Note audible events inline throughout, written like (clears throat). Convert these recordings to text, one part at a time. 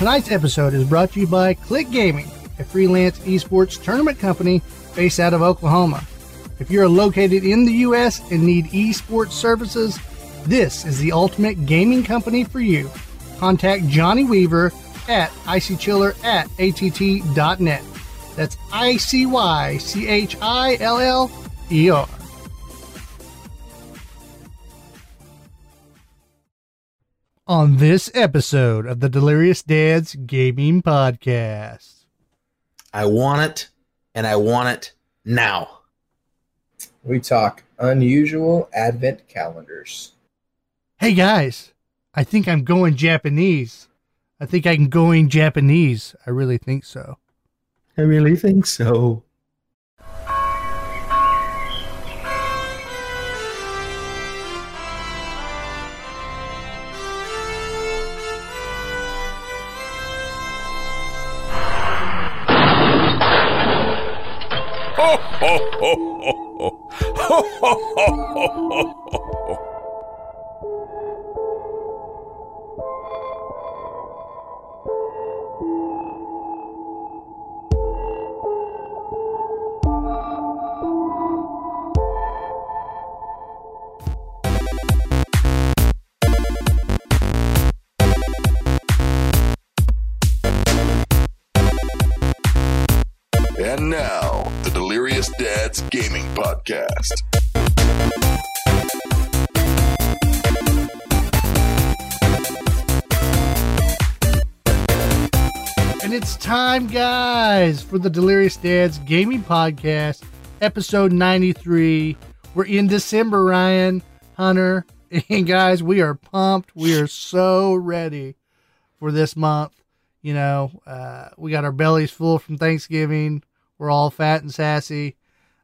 Tonight's episode is brought to you by Click Gaming, a freelance esports tournament company based out of Oklahoma. If you're located in the U.S. and need esports services, this is the ultimate gaming company for you. Contact Johnny Weaver at icychiller at att.net. That's I C Y C H I L L E R. On this episode of the Delirious Dads Gaming Podcast. I want it, and I want it now. We talk unusual advent calendars. Hey guys, I think I'm going Japanese. I think I'm going Japanese. I really think so. I really think so. And now, Dads Gaming Podcast. And it's time, guys, for the Delirious Dads Gaming Podcast, episode 93. We're in December, Ryan, Hunter, (laughs) and guys, we are pumped. We are so ready for this month. You know, uh, we got our bellies full from Thanksgiving. We're all fat and sassy.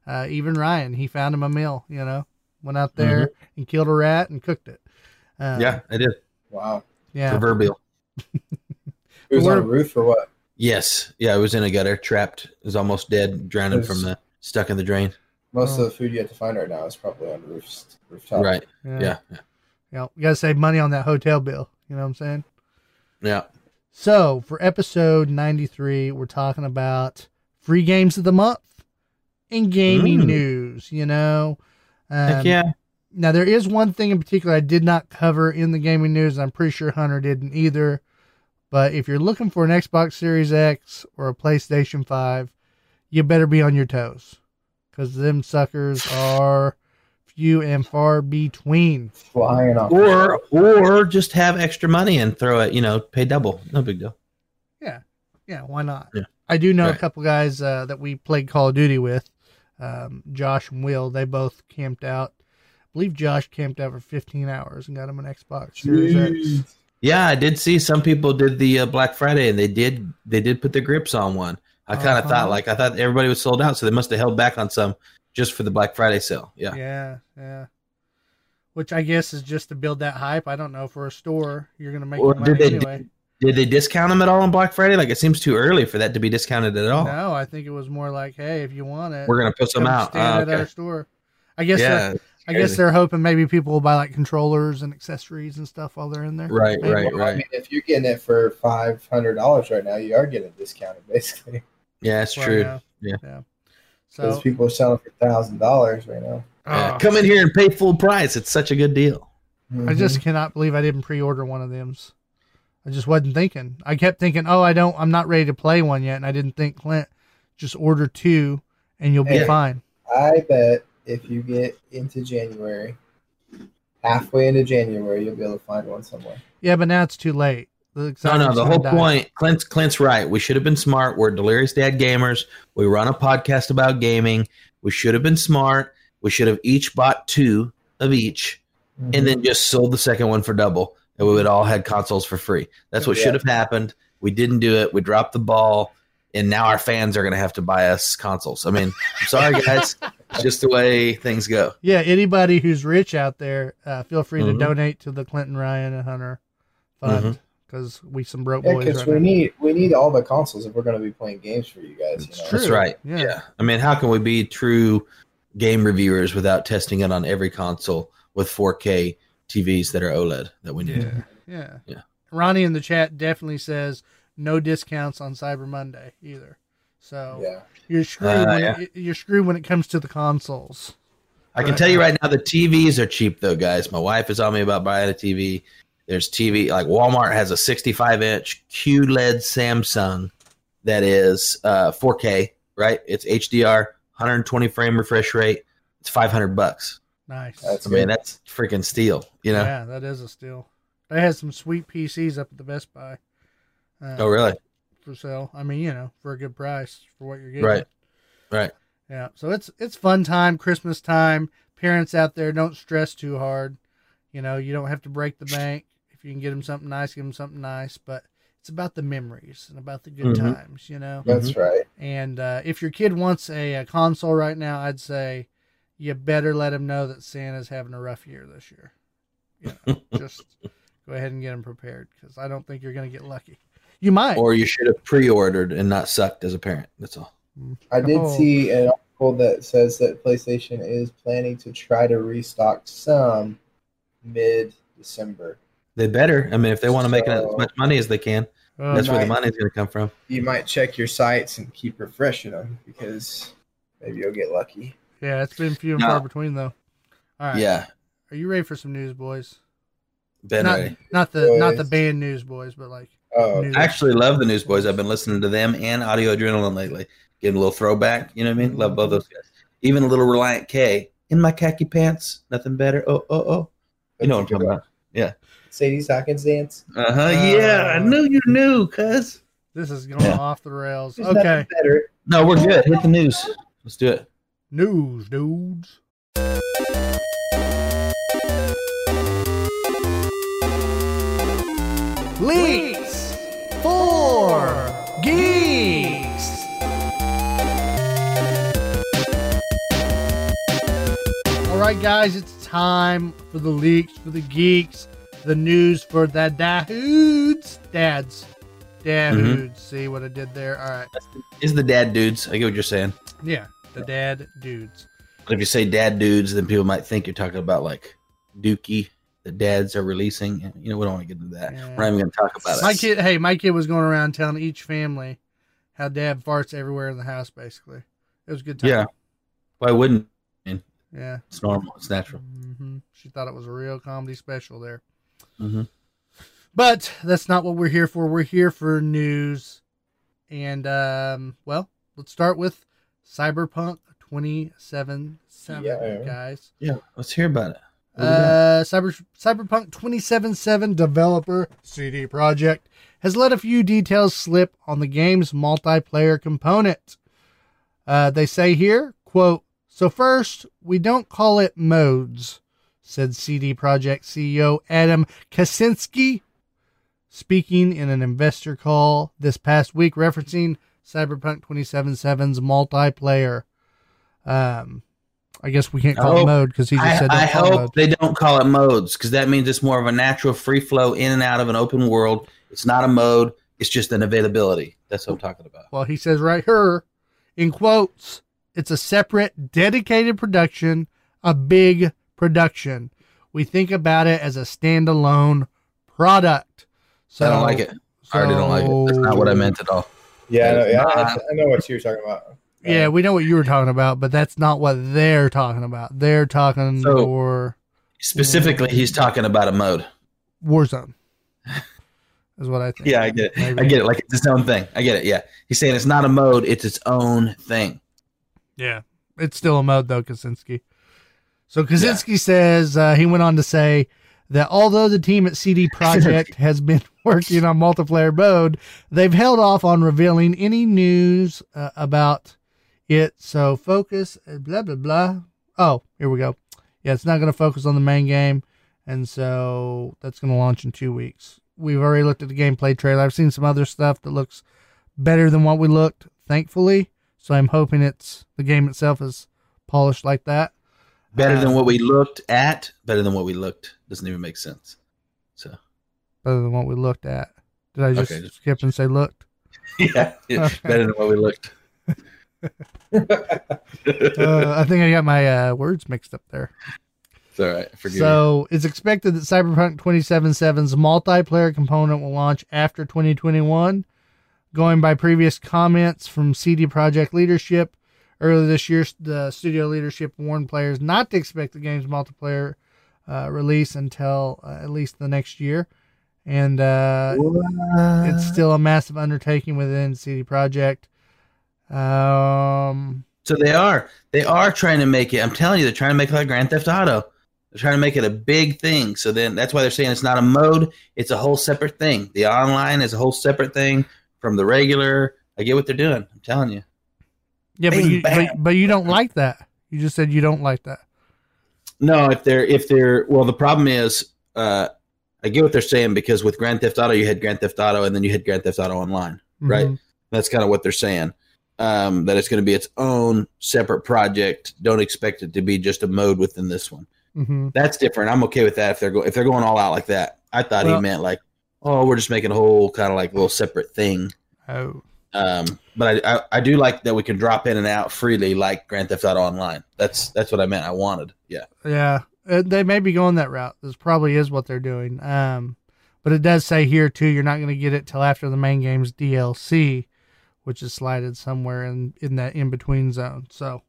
Uh, even Ryan, he found him a meal, you know, went out there and killed a rat and cooked it. Uh, Yeah, I did. Wow. Yeah. Proverbial. It was We're- on a roof or what? Yes. Yeah, I was in a gutter, trapped, It was almost dead, drowning Yes. from the stuck in the drain. Most Oh. of the food you have to find right now is probably on the roofs, rooftop. Right. Yeah. Yeah. Yeah. You know, you got to save money on that hotel bill. You know what I'm saying? Yeah. So, for episode 93, we're talking about free games of the month and gaming Mm. news, you know. Um, Heck yeah. Now, there is one thing in particular I did not cover in the gaming news. and I'm pretty sure Hunter didn't either. But if you're looking for an Xbox Series X or a PlayStation 5, you better be on your toes because them suckers are few and far between. Flying off. Or or just have extra money and throw it, you know, pay double. No big deal. Yeah, yeah, why not? Yeah. I do know a couple guys uh, that we played Call of Duty with, um, Josh and Will. They both camped out. I believe Josh camped out for 15 hours and got him an Xbox Series X. Yeah, I did see some people did the uh, Black Friday and they did they did put the grips on one. I kind of Uh-huh. thought like I thought everybody was sold out, so they must have held back on some just for the Black Friday sale. Yeah. Yeah, yeah. Which I guess is just to build that hype. I don't know for a store you're gonna make Or your money did they anyway. did they discount them at all on Black Friday? Like it seems too early for that to be discounted at all. No, I think it was more like, hey, if you want it, We're gonna put some out. stand Oh, at our store. I guess they're, Yeah. I guess they're hoping maybe people will buy like controllers and accessories and stuff while they're in there. Right, Maybe. right, Well, I right. mean, if you're getting it for five hundred dollars right now, you are getting discounted (laughs) basically. Yeah, that's Well, true. yeah, Yeah. yeah. Because So people are selling for thousand dollars right now. Yeah, oh, Come in here and pay full price. It's such a good deal. I Mhm. just cannot believe I didn't pre-order one of them. I just wasn't thinking. I kept thinking, oh, I don't, I'm not ready to play one yet, and I didn't think Clint just order two and you'll be Yeah. fine. I bet if you get into January, halfway into January, you'll be able to find one somewhere. Yeah, but now it's too late. The No, no. The whole die. point, Clint's Clint's right. We should have been smart. We're Delirious Dad Gamers. We run a podcast about gaming. We should have been smart. We should have each bought two of each, and mm-hmm. then just sold the second one for double, and we would all had consoles for free. That's what Yeah. should have happened. We didn't do it. We dropped the ball, and now our fans are going to have to buy us consoles. I mean, I'm sorry, (laughs) guys. it's just the way things go. Yeah, anybody who's rich out there, uh, feel free Mhm. to donate to the Clinton Ryan and Hunter fund because we some broke Yeah, boys because right we now. need we need all the consoles if we're going to be playing games for you guys. You know? That's right. Yeah. Yeah. I mean, how can we be true game reviewers without testing it on every console with 4K TVs that are OLED that we need? Yeah. Yeah. Ronnie in the chat definitely says no discounts on Cyber Monday either. So Yeah. you're screwed. Uh, when yeah. it, you're screwed when it comes to the consoles. I can Right. tell you right now, the TVs are cheap though, guys. My wife is on me about buying a TV. There's TV like Walmart has a 65 inch QLED Samsung that is uh, 4K, right? It's HDR, 120 frame refresh rate. It's 500 bucks. Nice. That's I mean, that's freaking steel. You know? Yeah, that is a steal. They had some sweet PCs up at the Best Buy. Uh, Oh, really? For sale. I mean, you know, for a good price for what you're getting. Right. Right. Yeah. So it's it's fun time, Christmas time. Parents out there, don't stress too hard. You know, you don't have to break the bank. If you can get them something nice, give them something nice. But it's about the memories and about the good Mhm. times. You know. That's right. And uh, if your kid wants a, a console right now, I'd say you better let him know that Santa's having a rough year this year. You know, (laughs) just go ahead and get him prepared because I don't think you're going to get lucky. You might. Or you should have pre-ordered and not sucked as a parent. That's all. I did Oh. see an article that says that PlayStation is planning to try to restock some mid December. They better. I mean, if they want to make as much money as they can, Oh, that's where the nice. money's going to come from. You might check your sites and keep refreshing them because maybe you'll get lucky. Yeah, it's been few and No. far between though. All right. Yeah. Are you ready for some news, boys? Been not, ready. not the not the band news, boys, but like Oh, news. I actually love the Newsboys. I've been listening to them and Audio Adrenaline lately. Getting a little throwback. You know what I mean? Love both those guys. Even a little Relient K. In my khaki pants. Nothing better. Oh, oh, oh. You know what I'm talking about. Yeah. Sadie Hawkins dance. Uh huh. yeah. I knew you knew, cuz. this is going Yeah. off the rails. There's Okay. better. No, we're good. Hit the news. Let's do it. News, dudes. Leaks for geeks. All right, guys, it's time for the leaks for the geeks. The news for the dads. Dads. Dads. Mm-hmm. See what I did there? All right. Is the dad dudes. I get what you're saying. Yeah, the dad dudes. But if you say dad dudes, then people might think you're talking about like Dookie. The dads are releasing. You know, we don't want to get into that. Yeah. We're not even going to talk about My it. kid, hey, my kid was going around telling each family how dad farts everywhere in the house. Basically, it was a good time. Yeah. Why wouldn't? yeah. It's normal. It's natural. hmm She thought it was a real comedy special there, hmm but that's not what we're here for. We're here for news, and um, well, let's start with Cyberpunk twenty seven seven, Yeah. guys. Yeah. Let's hear about it. What do we? Uh, Cyber Cyberpunk 2077 developer CD Projekt has let a few details slip on the game's multiplayer component. Uh, they say here, quote, "So first, we don't call it modes," said CD Projekt CEO Adam Kiciński, speaking in an investor call this past week, referencing Cyberpunk 2077's multiplayer. Um, I guess we can't call it mode because he just I, said I don't call it hope mode. they don't call it modes because that means it's more of a natural free flow in and out of an open world. It's not a mode. It's just an availability. That's what I'm talking about. Well, he says right here, in quotes, it's a separate, dedicated production, a big production. We think about it as a standalone product. So I don't like it. I already don't like it. That's not what I meant at all. Yeah, I know, yeah, not- I, I know what you were talking about. Yeah, we know what you were talking about, but that's not what they're talking about. They're talking So- for Specifically, he's talking about a mode. Warzone. (laughs) Is what I think. Yeah, I get it. Maybe. I get it. Like it's its own thing. I get it. Yeah. He's saying it's not a mode. It's its own thing. Yeah, it's still a mode though, Kiciński. So Kiciński says uh, he went on to say that although the team at CD (laughs) Projekt has been (laughs) working on multiplayer mode, they've held off on revealing any news uh, about it. So focus, uh, blah blah blah. Oh, here we go. Yeah, it's not going to focus on the main game, and so that's going to launch in two weeks. We've already looked at the gameplay trailer. I've seen some other stuff that looks better than what we looked, thankfully. So I'm hoping it's the game itself is polished like that. Better than what we looked at. Better than what we looked. Doesn't even make sense. So better than what we looked at. Did I just Okay, just- skip and say looked? (laughs) yeah, yeah, Okay. better than what we looked. (laughs) (laughs) Uh, I think I got my uh, words mixed up there. it's all right. Forgive me. So it's expected that Cyberpunk 2077's multiplayer component will launch after 2021. Going by previous comments from CD Projekt leadership earlier this year, the studio leadership warned players not to expect the game's multiplayer uh, release until uh, at least the next year, and uh, it's still a massive undertaking within CD Projekt. Um, So they are. They are trying to make it. I'm telling you, they're trying to make it like Grand Theft Auto. They're trying to make it a big thing. So then that's why they're saying it's not a mode. It's a whole separate thing. The online is a whole separate thing from the regular. I get what they're doing. I'm telling you. Yeah, but Bang, you, bang. but, but you don't like that. You just said you don't like that. No, if they're if they're well, the problem is uh, I get what they're saying because with Grand Theft Auto, you had Grand Theft Auto and then you had Grand Theft Auto Online. Right. Mhm. That's kind of what they're saying. Um, that it's going to be its own separate project. Don't expect it to be just a mode within this one. Mhm. That's different. I'm okay with that if they're go- if they're going all out like that. I thought Well- he meant like, oh, we're just making a whole kind of like little separate thing. Oh, Um, but I, I I do like that we can drop in and out freely like Grand Theft Auto Online. That's that's what I meant. I wanted. Yeah. yeah. Uh, they may be going that route. This probably is what they're doing. Um, but it does say here too, you're not going to get it till after the main game's DLC, which is slided somewhere in in that in between zone. So,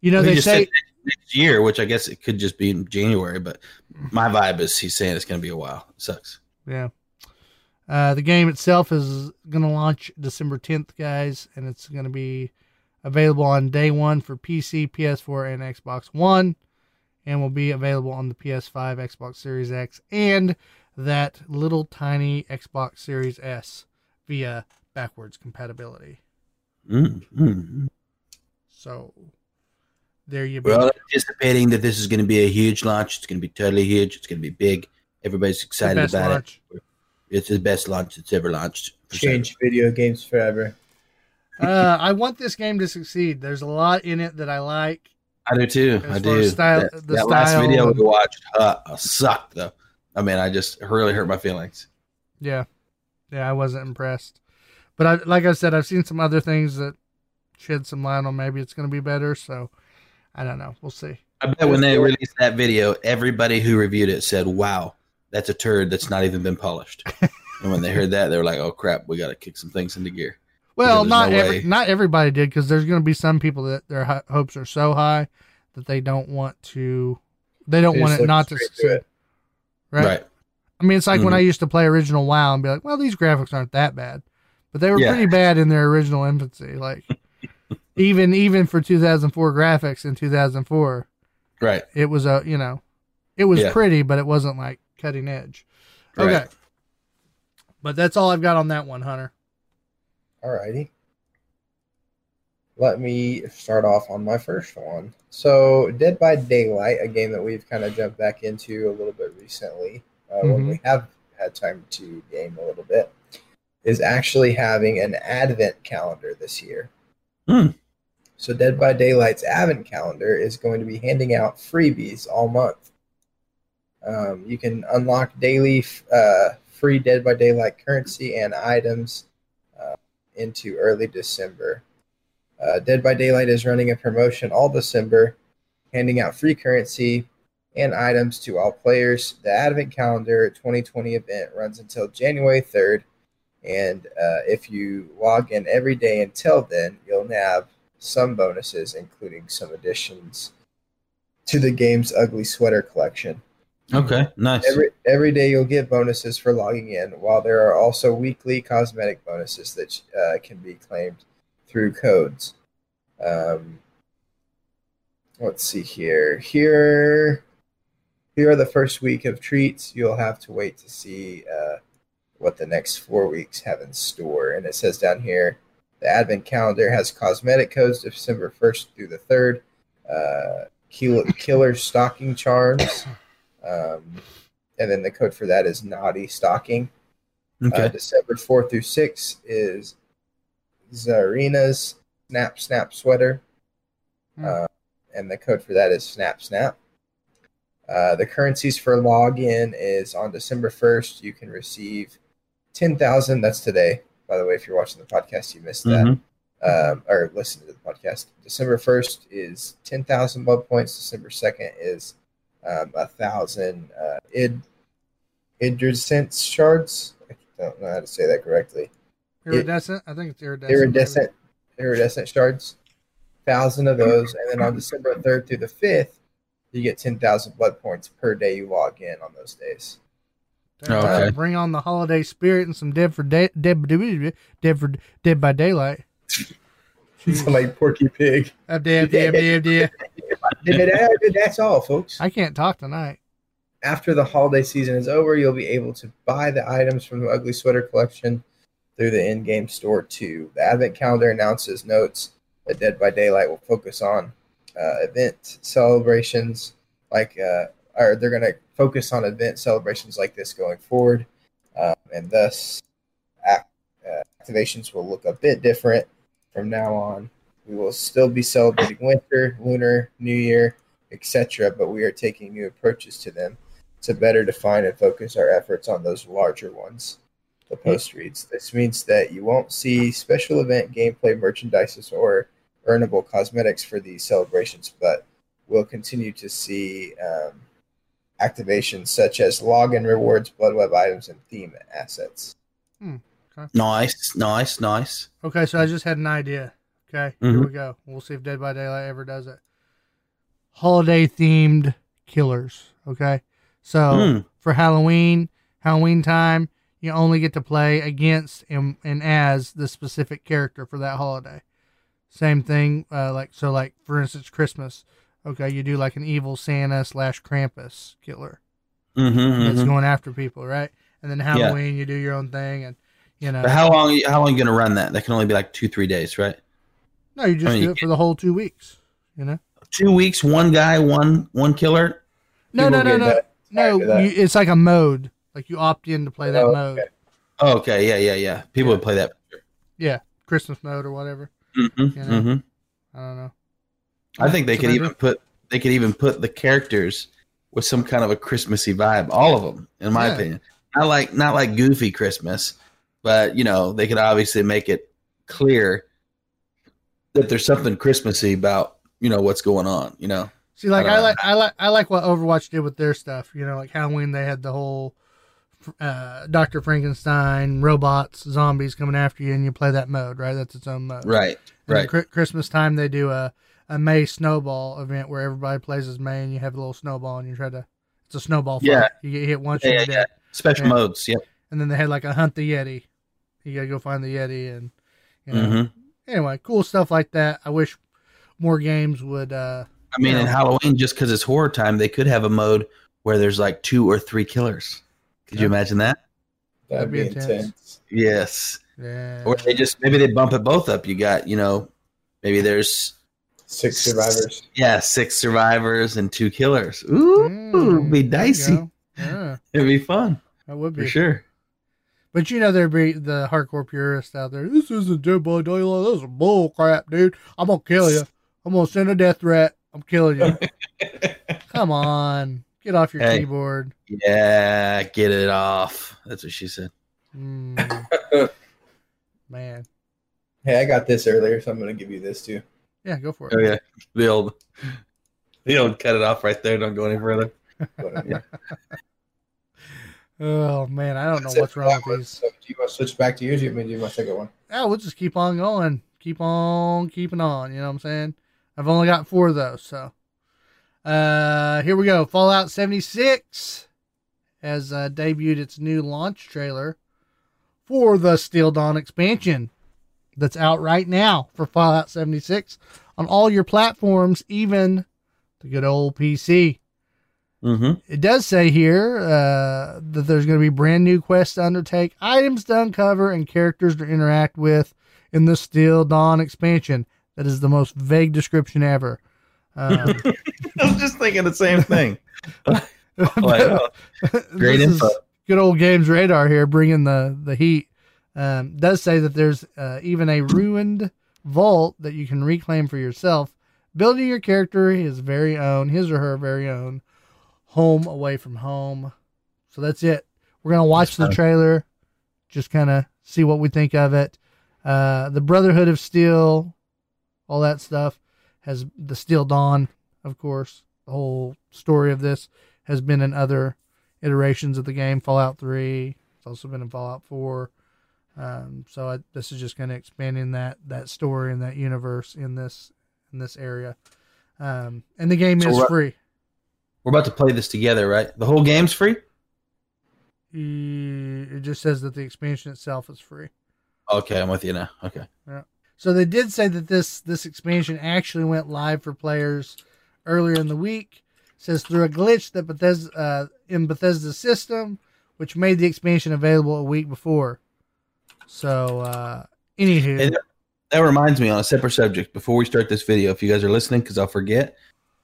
you know, He they say next year, which I guess it could just be in January. But my vibe is he's saying it's going to be a while. It sucks. Yeah. Uh, the game itself is going to launch December 10th, guys, and it's going to be available on day one for PC, PS4, and Xbox One, and will be available on the PS5, Xbox Series X, and that little tiny Xbox Series S via backwards compatibility. Mm, mm. So there you go. We're all anticipating that this is going to be a huge launch. It's going to be totally huge. It's going to be big. Everybody's excited about launch. it. It's the best launch it's ever launched. for sure. Change video games forever. (laughs) uh, I want this game to succeed. There's a lot in it that I like. I do too. As I do. style- that the that last video and- we watched uh, sucked though. I mean, I just really hurt my feelings. Yeah, yeah, I wasn't impressed. But I, like I said, I've seen some other things that shed some light on maybe it's going to be better. So I don't know. We'll see. I bet when they released that video, everybody who reviewed it said, "Wow, that's a turd that's not even been polished." (laughs) and when they heard that, they were like, "Oh crap, we got to kick some things into gear." Well, not no every, not everybody did because there's going to be some people that their ho- hopes are so high that they don't want to. They don't They want it not to succeed. Right? Right. I mean, it's like when Mhm. I used to play original WoW and be like, "Well, these graphics aren't that bad," but they were Yeah. pretty bad in their original infancy. Like (laughs) even even for 2004 graphics in 2004. Right. it was a you know it was Yeah. pretty but it wasn't like cutting edge okay but that's all i've got on that one hunter Alrighty. Let me start off on my first one. So, Dead by Daylight, a game that we've kind of jumped back into a little bit recently, uh, when Mhm. we have had time to game a little bit, is actually having an advent calendar this year. Hmm. So, Dead by Daylight's advent calendar is going to be handing out freebies all month. Um, you can unlock daily uh, free Dead by Daylight currency and items uh, into early December. Uh, Dead by Daylight is running a promotion all December, handing out free currency and items to all players. The Advent Calendar 2020 event runs until January 3rd, and uh, if you log in every day until then, you'll have some bonuses, including some additions to the game's Ugly Sweater collection. Okay. Nice. Every every day you'll get bonuses for logging in, while there are also weekly cosmetic bonuses that uh, can be claimed through codes. Um, let's see here. Here, here are the first week of treats. You'll have to wait to see uh, what the next four weeks have in store. And it says down here, the advent calendar has cosmetic codes December first through the third. Uh, killer, killer stocking charms. Um, and then the code for that is naughty stocking. Okay. Uh, December 4th through 6th is Zarina's Snap Snap sweater. Hmm. Uh, and the code for that is Snap Snap. Uh, the currencies for login is on December 1st. You can receive 10,000. That's today. By the way, if you're watching the podcast, you missed that. Mhm. Um, or listen to the podcast. December 1st is 10,000 blood points. December 2nd is um, a thousand uh, id idriscence shards. I don't know how to say that correctly. Iridescent. I think it's iridescent. maybe. iridescent iridescent shards, thousand of those, and then on December third through the fifth, you get ten thousand blood points per day you log in on those days. Okay. uh, Bring on the holiday spirit and some dead for day, dead, dead for dead by daylight. (laughs) It's like Porky Pig. Uh, dead, dead, dead, dead. That's all, folks. I can't talk tonight. After the holiday season is over, you'll be able to buy the items from the Ugly Sweater collection through the in-game store too. The Advent calendar announces notes that Dead by Daylight will focus on uh, event celebrations, like, uh, or they're going to focus on event celebrations like this going forward, um, and thus uh, activations will look a bit different from now on. We will still be celebrating winter, lunar, New Year, etc., but we are taking new approaches to them to better define and focus our efforts on those larger ones. The post reads This means that you won't see special event gameplay merchandises or earnable cosmetics for these celebrations, but we'll continue to see um, activations such as login rewards, blood web items, and theme assets. Nice, nice, nice. Okay, so I just had an idea. Okay, here Mhm. we go. We'll see if Dead by Daylight ever does it. Holiday themed killers. Okay, so Hmm. for Halloween, Halloween time, you only get to play against and, and as the specific character for that holiday. Same thing, uh, like so, like for instance, Christmas. Okay, you do like an evil Santa slash Krampus killer Mm-hmm, that's mm-hmm. going after people, right? And then Halloween, you do your own thing, and you know, But how long? How long you gonna run that? That can only be like two, three days, right? no, you just I mean, do it for the whole two weeks. You know. Two weeks, one guy, one one killer. No, no, no, no, no. tired of that. You, it's like a mode. Like you opt in to play that Oh, mode. okay. Oh, okay, yeah, yeah, yeah. People would play that. Yeah, Christmas mode or whatever. Mm-hmm, You know? mm-hmm. I don't know. I think they So could even put they could even put the characters with some kind of a Christmassy vibe. All of them, in my Yeah. opinion. Not like not like goofy Christmas, but you know they could obviously make it clear that there's something Christmassy about you know what's going on. You know. See, like I I, like I like I like what Overwatch did with their stuff. You know, like Halloween they had the whole uh, Doctor Frankenstein, robots, zombies coming after you, and you play that mode. Right, that's its own mode. Right. And Right. Chri- Christmas time they do a a Mei snowball event where everybody plays as Mei, and you have a little snowball, and you try to. It's a snowball fight. Yeah. You get hit once, Yeah, yeah. Special Yeah. modes. Yep. And then they had like a hunt the Yeti. You gotta go find the Yeti, and you know. hmm Anyway, cool stuff like that. I wish more games would. uh I mean, in Halloween, just because it's horror time, they could have a mode where there's like two or three killers. Could you imagine that? That'd be That'd be intense. intense. Yes. Yeah. Or they just maybe they bump it both up. You got you know, maybe there's Six survivors. yeah six survivors and two killers. Ooh, Mm, it'd be dicey. Yeah, (laughs) It'd be fun that would for be. sure. But you know, there'd be the hardcore purists out there. This isn't Dead by Daylight. This is bull crap, dude. I'm gonna kill you. I'm gonna send a death threat. I'm killing you. (laughs) Come on, get off your Hey. keyboard. Yeah, get it off. That's what she said. Mm, man, Hey, I got this earlier, so I'm going to give you this too. yeah, go for it. Oh yeah, the old, the old cut it off right there. Don't go any further. Oh man, I don't know That's it what's wrong with these. So do you want to switch back to yours? You want me to do my second one? Oh, we'll just keep on going. Keep on keeping on. You know what I'm saying? I've only got four of those, so uh here we go. Fallout 76 has uh, debuted its new launch trailer for the Steel Dawn expansion that's out right now for Fallout 76 on all your platforms, even the good old PC. Mm-hmm. It does say here uh, that there's going to be brand new quests to undertake, items to uncover, and characters to interact with in the Steel Dawn expansion. That is the most vague description ever. Um, (laughs) I was just thinking the same thing. Like, (laughs) oh, great info. good old games radar here, bringing the the heat. Um, does say that there's uh, even a ruined vault that you can reclaim for yourself, building your character his very own, his or her very own home away from home. So that's it. We're gonna watch the trailer, just kind of see what we think of it. Uh, the Brotherhood of Steel, all that stuff, has the Steel Dawn, of course. The whole story of this has been in other iterations of the game. Fallout Three. It's also been in Fallout Four. Um, so I, this is just kind of expanding that that story and that universe in this in this area. Um, and the game So is what- free. We're about to play this together, right? The whole game's free. It just says that the expansion itself is free. Okay, I'm with you now. Okay. Yeah. So they did say that this this expansion actually went live for players earlier in the week. says through a glitch that Bethesda uh, in Bethesda's system, which made the expansion available a week before. So, uh, anywho, And that reminds me on a separate subject before we start this video if you guys are listening because i'll forget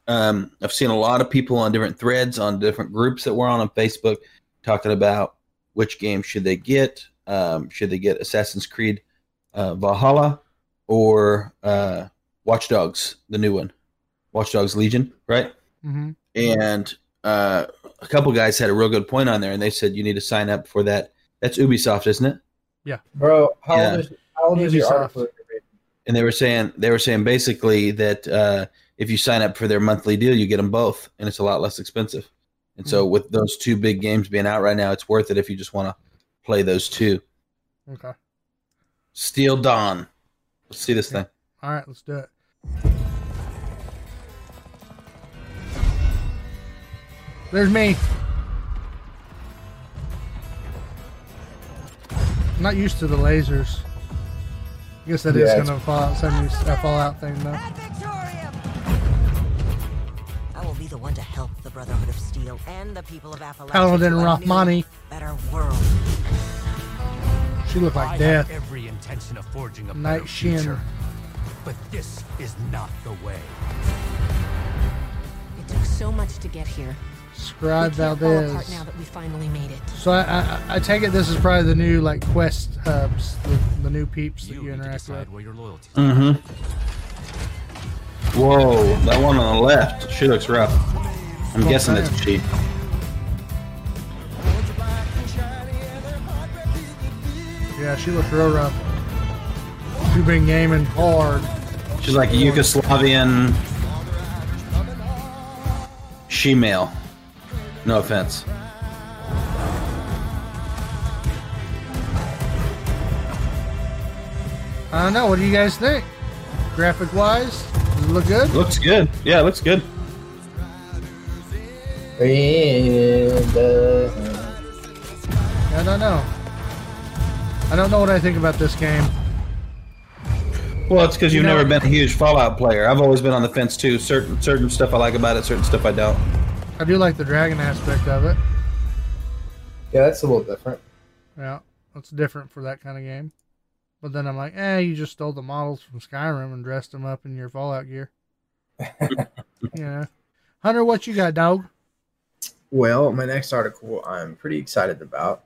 um, i've seen a lot of people on different threads on different groups that we're on on facebook talking about which game should they get um, should they get assassin's creed uh, valhalla or uh, watch dogs the new one watch dogs legion right mhm. and uh, a couple guys had a real good point on there and they said you need to sign up for that that's ubisoft isn't it Yeah, Bro, how Yeah. old is how old is your Ubisoft. article? and they were saying they were saying basically that uh, if you sign up for their monthly deal, you get them both, and it's a lot less expensive. And so, with those two big games being out right now, it's worth it if you just want to play those two. okay. Steel Dawn. Let's see this thing. All right, let's do it. There's me. I'm not used to the lasers. I guess that is Yeah, kind of a Fallout 70 uh, Fallout thing, though. Ad Victoriam! I will be the one to help the Brotherhood of Steel and the people of Appalachia Paladin to Rahmani. better world. She looked like I death. have every intention of forging a Night better Shin. future, but this is not the way. It took so much to get here. Scribe we can't Valdez. now that we finally made it. So I, I, I take it this is probably the new like quest hubs, the, the new peeps that You you need to interact with. decide where your loyalties Mm-hmm. Whoa, that one on the left. She looks rough. I'm Oh, guessing it's man. cheap. Yeah, she looks real rough. You've been gaming hard. She's like a Yugoslavian she-male. No offense. I don't know. What do you guys think? Graphic wise, does it look good? Looks good. Yeah, it looks good. And, I don't know. I don't know what I think about this game. Well, it's because you've You know- never been a huge Fallout player. I've always been on the fence too. Certain certain stuff I like about it, certain stuff I don't. I do like the dragon aspect of it. yeah, that's a little different. Yeah, that's different for that kind of game. But then I'm like, eh, you just stole the models from Skyrim and dressed them up in your Fallout gear. (laughs) yeah. Hunter, what you got, dog? Well, my next article I'm pretty excited about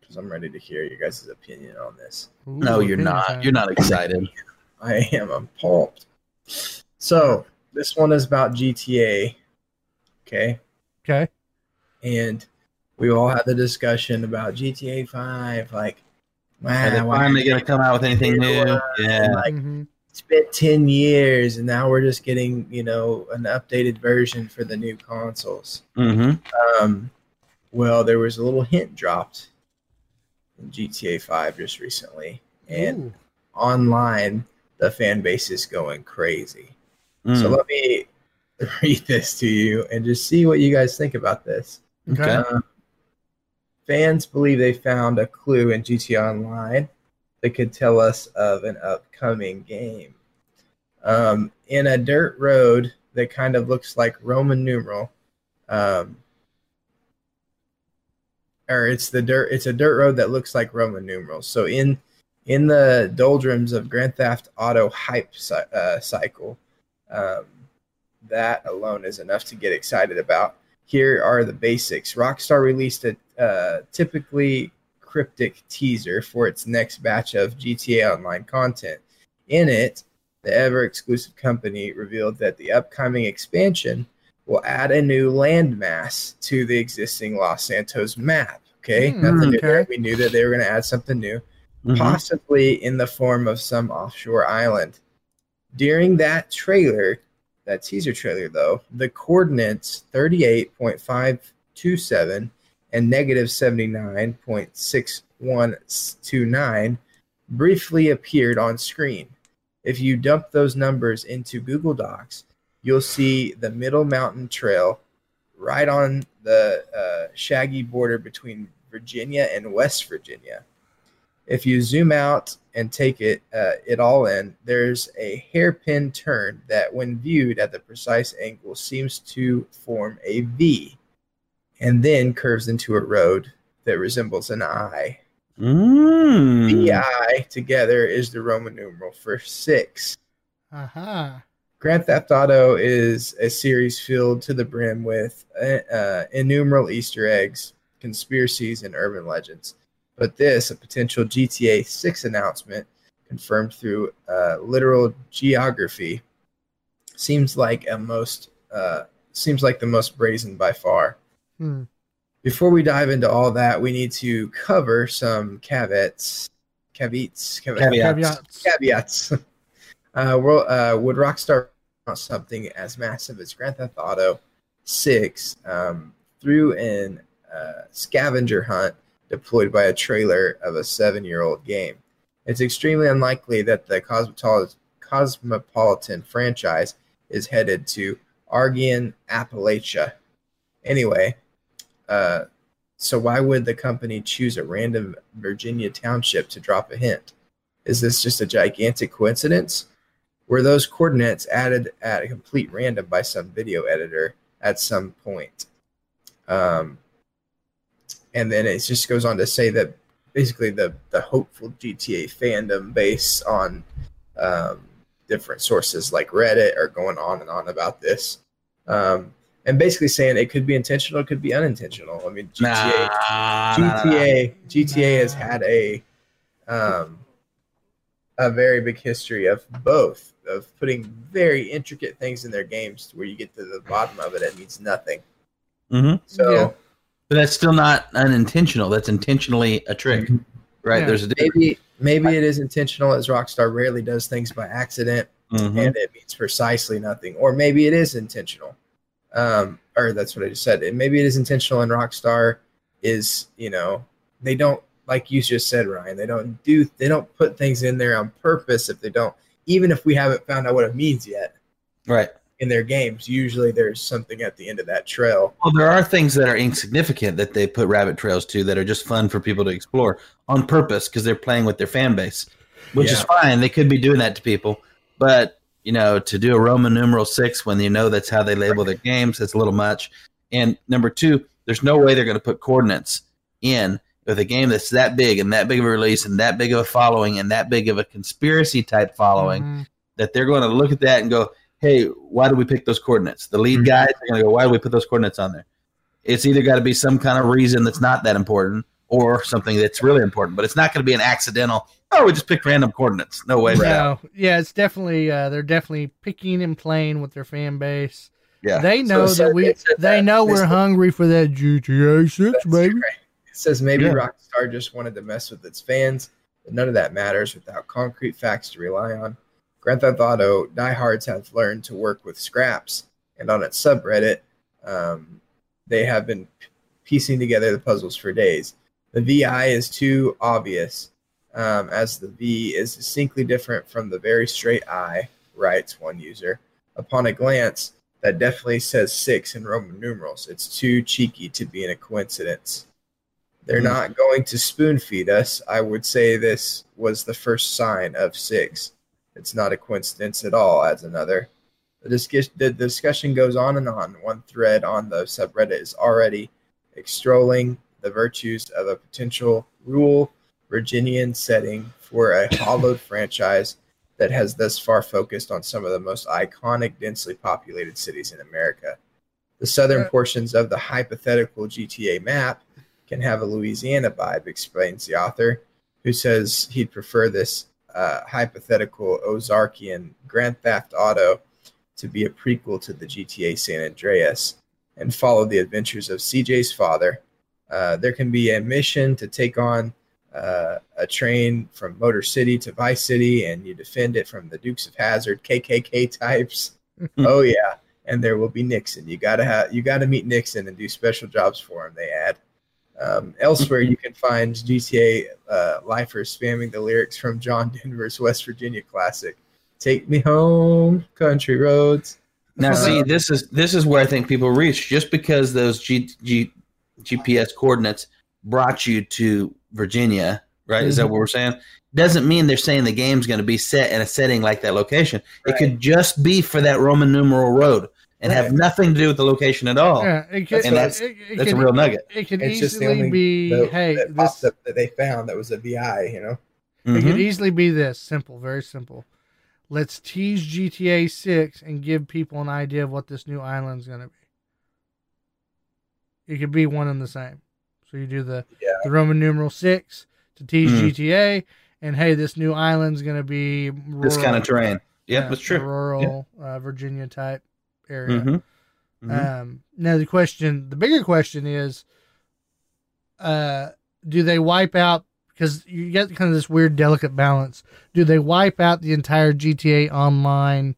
because I'm ready to hear you guys' opinion on this. Ooh, No, you're not. time. You're not excited. (laughs) I am. I'm pumped. So this one is about GTA. Okay. Okay. And we all had the discussion about GTA 5. Like, Are man, they why- finally gonna come out with anything new? Yeah. Like, it's been 10 years and now we're just getting, you know, an updated version for the new consoles. Mm-hmm. Um, well, there was a little hint dropped in GTA 5 just recently. And Ooh. online, the fan base is going crazy. Mm. So let me (laughs) read this to you and just see what you guys think about this. Okay. Okay. Uh, fans believe they found a clue in GTA Online that could tell us of an upcoming game. Um, in a dirt road that kind of looks like Roman numeral, um, or it's the dirt. It's a dirt road that looks like Roman numerals. So in in the doldrums of Grand Theft Auto hype uh, cycle, um, that alone is enough to get excited about. Here are the basics. Rockstar released a uh, typically cryptic teaser for its next batch of GTA Online content. In it, the ever exclusive company revealed that the upcoming expansion will add a new landmass to the existing Los Santos map. Okay, Hmm, nothing new okay. there. We knew that they were going to add something new Mhm. possibly in the form of some offshore island. During that trailer, that teaser trailer though, the coordinates 38.527 and negative 79.6129 briefly appeared on screen. If you dump those numbers into Google Docs, you'll see the Middle Mountain Trail right on the uh, shaggy border between Virginia and West Virginia. If you zoom out and take it uh, it all in, there's a hairpin turn that, when viewed at the precise angle, seems to form a V, and then curves into a road that resembles an I. Mm. VI together is the Roman numeral for six. Aha. Grand Theft Auto is a series filled to the brim with uh, uh, innumerable Easter eggs, conspiracies, and urban legends. But this, a potential GTA 6 announcement confirmed through uh, literal geography, seems like a most uh, seems like the most brazen by far. Hmm. Before we dive into all that, we need to cover some caveats, caveats, caveats, Caveats. Caveats. caveats. Uh, well, uh, would Rockstar want something as massive as Grand Theft Auto 6 um, through an uh, scavenger hunt deployed by a trailer of a seven year old game? It's extremely unlikely that the Cosmopol- Cosmopolitan franchise is headed to Argian, Appalachia. Anyway, uh, so why would the company choose a random Virginia township to drop a hint? Is this just a gigantic coincidence? Were those coordinates added at a complete random by some video editor at some point? Um, and then it just goes on to say that basically the the hopeful GTA fandom based on um, different sources like Reddit are going on and on about this. Um, and basically saying it could be intentional, it could be unintentional. I mean, GTA, Nah, nah, nah, nah. GTA, GTA has had a um, a very big history of both of putting very intricate things in their games to where you get to the bottom of it, it means nothing. Mhm. So Yeah. But that's still not unintentional. That's intentionally a trick, right? Yeah. There's a difference. maybe maybe it is intentional, as Rockstar rarely does things by accident, Mhm. and it means precisely nothing. Or maybe it is intentional. Um, or that's what I just said. And maybe it is intentional, and Rockstar is you know they don't like you just said, Ryan. They don't do they don't put things in there on purpose if they don't. Even if we haven't found out what it means yet Right. In their games, usually there's something at the end of that trail. Well, there are things that are insignificant that they put rabbit trails to that are just fun for people to explore on purpose because they're playing with their fan base, which is fine. They could be doing that to people, but you know, to do a Roman numeral six when you know that's how they label their games, that's a little much. And number two, there's no way they're going to put coordinates in with a game that's that big and that big of a release and that big of a following and that big of a conspiracy type following Mhm. that they're going to look at that and go, "Hey, why did we pick those coordinates?" The lead Mhm. guys are going to go, "Why did we put those coordinates on there?" It's either got to be some kind of reason that's not that important, or something that's really important. But it's not going to be an accidental. Oh, we just picked random coordinates. No way. No, yeah, it's definitely uh, they're definitely picking and playing with their fan base. Yeah. They know So that we it they that. know we're hungry for that GTA Six, baby. right. It says maybe Yeah. Rockstar just wanted to mess with its fans, but none of that matters without concrete facts to rely on. Grand Theft Auto diehards have learned to work with scraps, and on its subreddit, um, they have been piecing together the puzzles for days. The VI is too obvious, um, as the V is distinctly different from the very straight I, writes one user. Upon a glance, that definitely says six in Roman numerals. It's too cheeky to be in a coincidence. They're Mhm. not going to spoon feed us. I would say this was the first sign of six. It's not a coincidence at all, adds another. The, discus- the discussion goes on and on. One thread on the subreddit is already extolling the virtues of a potential rural Virginian setting for a hollowed (laughs) franchise that has thus far focused on some of the most iconic, densely populated cities in America. The southern portions of the hypothetical GTA map can have a Louisiana vibe, explains the author, who says he'd prefer this uh, hypothetical Ozarkian Grand Theft Auto to be a prequel to the GTA San Andreas and follow the adventures of CJ's father. Uh, there can be a mission to take on uh, a train from Motor City to Vice City, and you defend it from the Dukes of Hazzard KKK types. (laughs) oh yeah, and there will be Nixon. You gotta have you gotta meet Nixon and do special jobs for him. They add. Um, elsewhere, you can find GTA uh, lifers spamming the lyrics from John Denver's West Virginia classic, "Take me home, country roads." Now, see, this is this is where I think people reach. Just because those G, G, GPS coordinates brought you to Virginia, right? Is that Mm-hmm. what we're saying? Doesn't mean they're saying the game's going to be set in a setting like that location. It could just be for that Roman numeral road and have nothing to do with the location at all. Yeah, it could, And that's- it, it That's a real nugget. It could It's just the easily only be, note hey, that this up that they found that was a VI. You know, It Mhm. could easily be this simple, very simple. Let's tease GTA 6 and give people an idea of what this new island's going to be. It could be one and the same. So you do the, Yeah. the Roman numeral 6 to tease Mm. GTA, and hey, this new island's going to be rural, This kind of terrain. Yep, yeah, that's true. rural uh, Virginia type area. Mhm. Mhm. Um, now the question, the bigger question is, uh, do they wipe out? Because you get kind of this weird, delicate balance. Do they wipe out the entire GTA Online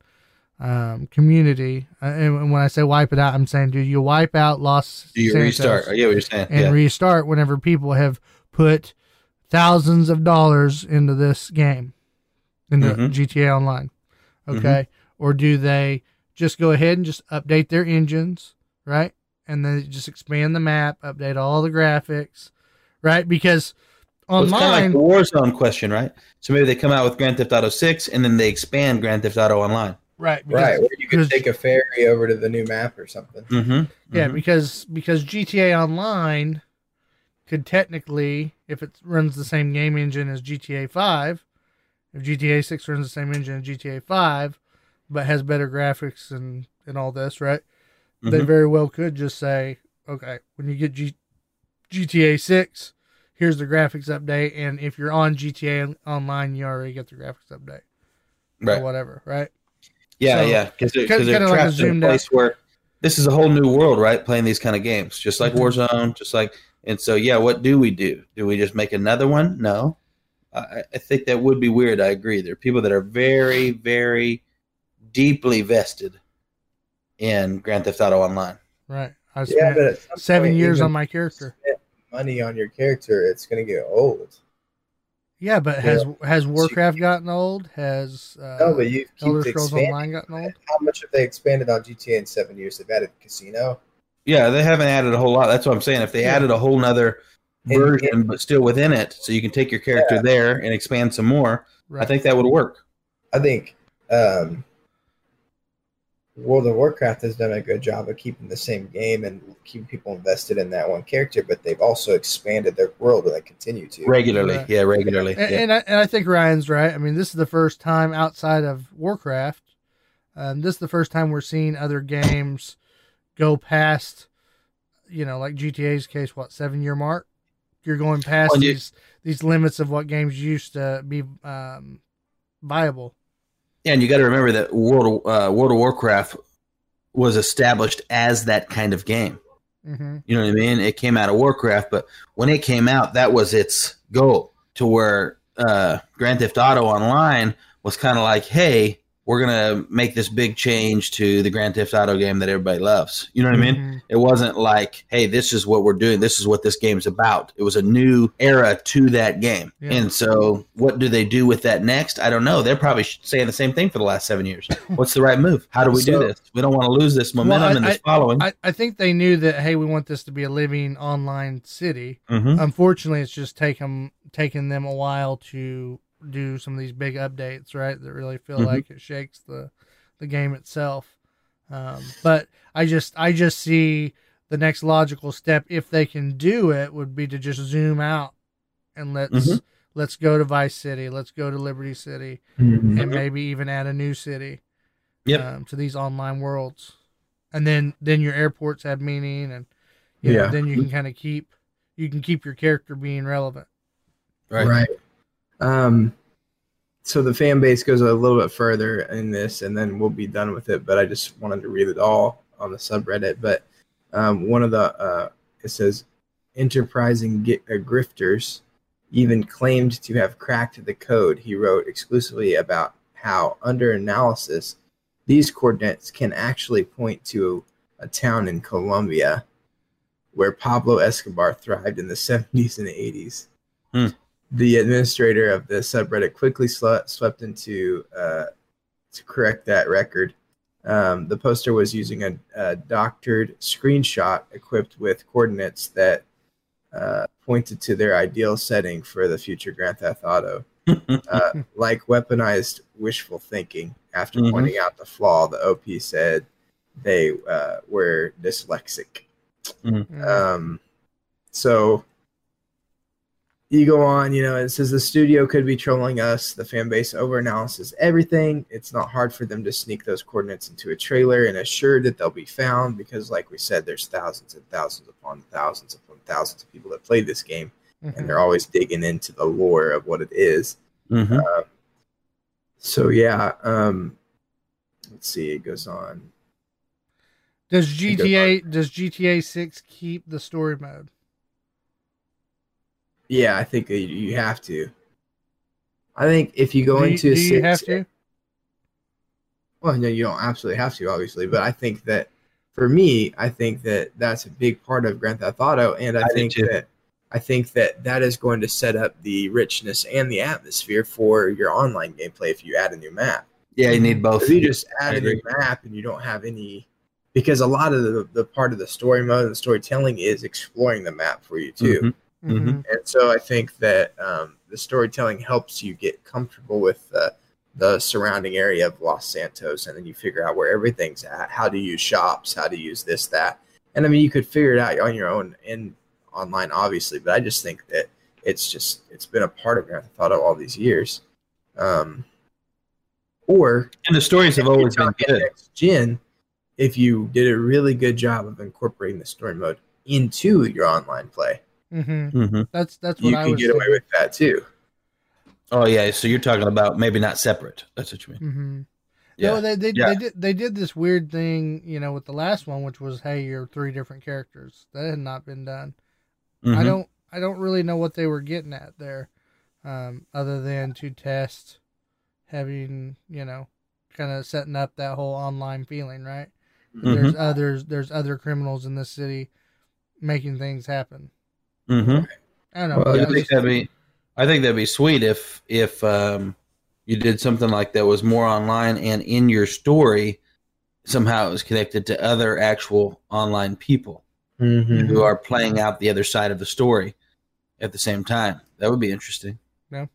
um, community? Uh, and when I say wipe it out, I'm saying, do you wipe out Los Do you Santos restart? Get what you're saying. and yeah. restart whenever people have put thousands of dollars into this game, into Mhm. GTA Online? Mm-hmm. Okay, or do they just go ahead and just update their engines, right? And then just expand the map, update all the graphics, right? Because Well, it's kind of like the Warzone question, right? So maybe they come out with Grand Theft Auto 6 and then they expand Grand Theft Auto Online. right? Because, right? Where you because- could take a ferry over to the new map or something. Mm-hmm. Yeah, because because GTA Online could technically, if it runs the same game engine as GTA Five, if GTA Six runs the same engine as GTA Five, but has better graphics and and all this, right? They Mhm. very well could just say, okay, when you get G- GTA Six, here's the graphics update, and if you're on GTA Online, you already get the graphics update Right. or whatever, right? Yeah, So, yeah. Because they're, 'cause they're kinda like a trapped in a place where this is a whole new world, right? Playing these kind of games, just like Mhm. Warzone, just like. And so, yeah, what do we do? Do we just make another one? No. I, I think that would be weird. I agree. There are people that are very, very deeply vested in Grand Theft Auto Online. Right. I Yeah, spent but seven point, years on my character. money on your character, it's going to get old. Yeah, but has has Warcraft gotten old? Has uh, no, but you keep Elder Scrolls expanding. Online gotten old? How much have they expanded on GTA in seven years? They've added casino. Yeah, they haven't added a whole lot. That's what I'm saying. If they Yeah. added a whole nother And- version, but still within it, so you can take your character there and expand some more, Right. I think that would work. I think um, World of Warcraft has done a good job of keeping the same game and keeping people invested in that one character, but they've also expanded their world and they continue to. Regularly, Right. yeah, regularly. and, yeah. and, I, and I think Ryan's right. I mean, this is the first time outside of Warcraft. Um, this is the first time we're seeing other games go past, you know, like GTA's case, what seven year mark. You're going past Well, you- these these limits of what games used to be um, viable. Yeah, and you got to remember that World of, uh, World of Warcraft was established as that kind of game. hmm You know what I mean? It came out of Warcraft, but when it came out, that was its goal. To where uh, Grand Theft Auto Online was kind of like, hey, we're gonna make this big change to the Grand Theft Auto game that everybody loves. You know what I mean? Mhm. It wasn't like, hey, this is what we're doing. This is what this game's about. It was a new era to that game. Yeah. And so, what do they do with that next? I don't know. They're probably saying the same thing for the last seven years. (laughs) What's the right move? How do we do this? We don't want to lose this momentum Well, I- and this following. I, I think they knew that hey, we want this to be a living online city. Mhm. Unfortunately, it's just taken taken them a while to do some of these big updates, right? That really feel Mhm. like it shakes the the game itself. Um, but I just I just see the next logical step if they can do it would be to just zoom out and let's Mhm. let's go to Vice City, let's go to Liberty City, Mhm. and maybe even add a new city Yep. um, to these online worlds, and then then your airports have meaning, and you know, Yeah. then you can kind of keep you can keep your character being relevant. right. Right. Um, so the fan base goes a little bit further in this, and then we'll be done with it. But I just wanted to read it all on the subreddit. But um, one of the uh, it says enterprising gi- uh, grifters even claimed to have cracked the code. He wrote exclusively about how, under analysis, these coordinates can actually point to a town in Colombia. where Pablo Escobar thrived in the 70s and 80s. Hmm. The administrator of the subreddit quickly sle- swept into uh, to correct that record. Um, the poster was using a, a doctored screenshot equipped with coordinates that uh, pointed to their ideal setting for the future Grand Theft Auto. (laughs) Uh, like weaponized wishful thinking. After Mhm. pointing out the flaw, the OP said they uh, were dyslexic. Mm. Um, so you go on, you know, it says the studio could be trolling us. The fan base overanalysis everything. It's not hard for them to sneak those coordinates into a trailer and assure that they'll be found because, like we said, there's thousands and thousands upon thousands upon thousands of people that play this game, Mhm. and they're always digging into the lore of what it is. Mhm. So yeah, um, let's see. It goes on. Does think it GTA does GTA Six keep the story mode? Yeah, I think you- you have to. I think if you go do you, into do you have to? Well, no, you don't absolutely have to, obviously, but I think that for me, I think that that's a big part of Grand Theft Auto, and I, I think that I think that that is going to set up the richness and the atmosphere for your online gameplay if you add a new map. Yeah, you need both. If you just add a new map and you don't have any, because a lot of the, the part of the story mode and the storytelling is exploring the map for you too. Mhm. Mhm. And so I think that um, the storytelling helps you get comfortable with the, the surrounding area of Los Santos, and then you figure out where everything's at, how to use shops, how to use this, that, and I mean you could figure it out on your own in online, obviously. But I just think that it's just it's been a part of Grand Theft Auto all these years. Um, or And the stories have always been good. Next gen, if you did a really good job of incorporating the story mode into your online play, Mhm. hmm That's that's what you I can was. get away with that too. Oh yeah, so you're talking about maybe not separate. That's what you mean. hmm Yeah. No, they they, Yeah. they did they did this weird thing, you know, with the last one, which was hey, you're three different characters. That had not been done. I Mhm. don't I don't really know what they were getting at there, um, other than to test having you know, kind of setting up that whole online feeling, right? Mm-hmm. There's others there's other criminals in this city making things happen. Mhm. I don't know. Well, I I think just- that'd be, I think that'd be sweet if if um, you did something like that was more online and in your story somehow it was connected to other actual online people Mm-hmm. who are playing out the other side of the story at the same time. That would be interesting. My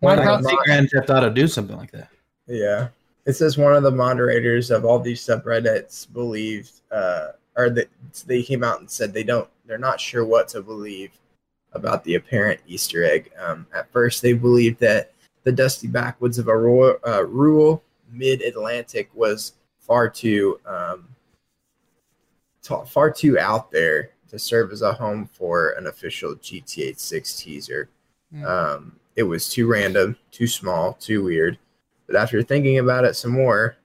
One of pro- the See Grand Theft Auto do something like that. yeah, it says one of the moderators of all these subreddits believed, uh, or that they came out and said they don't, they're not sure what to believe about the apparent Easter egg. Um, at first, they believed that the dusty backwoods of a rural, uh, rural mid-Atlantic was far too um, ta- far too out there to serve as a home for an official GTA 6 teaser. Mm. Um, it was too random, too small, too weird. But after thinking about it some more,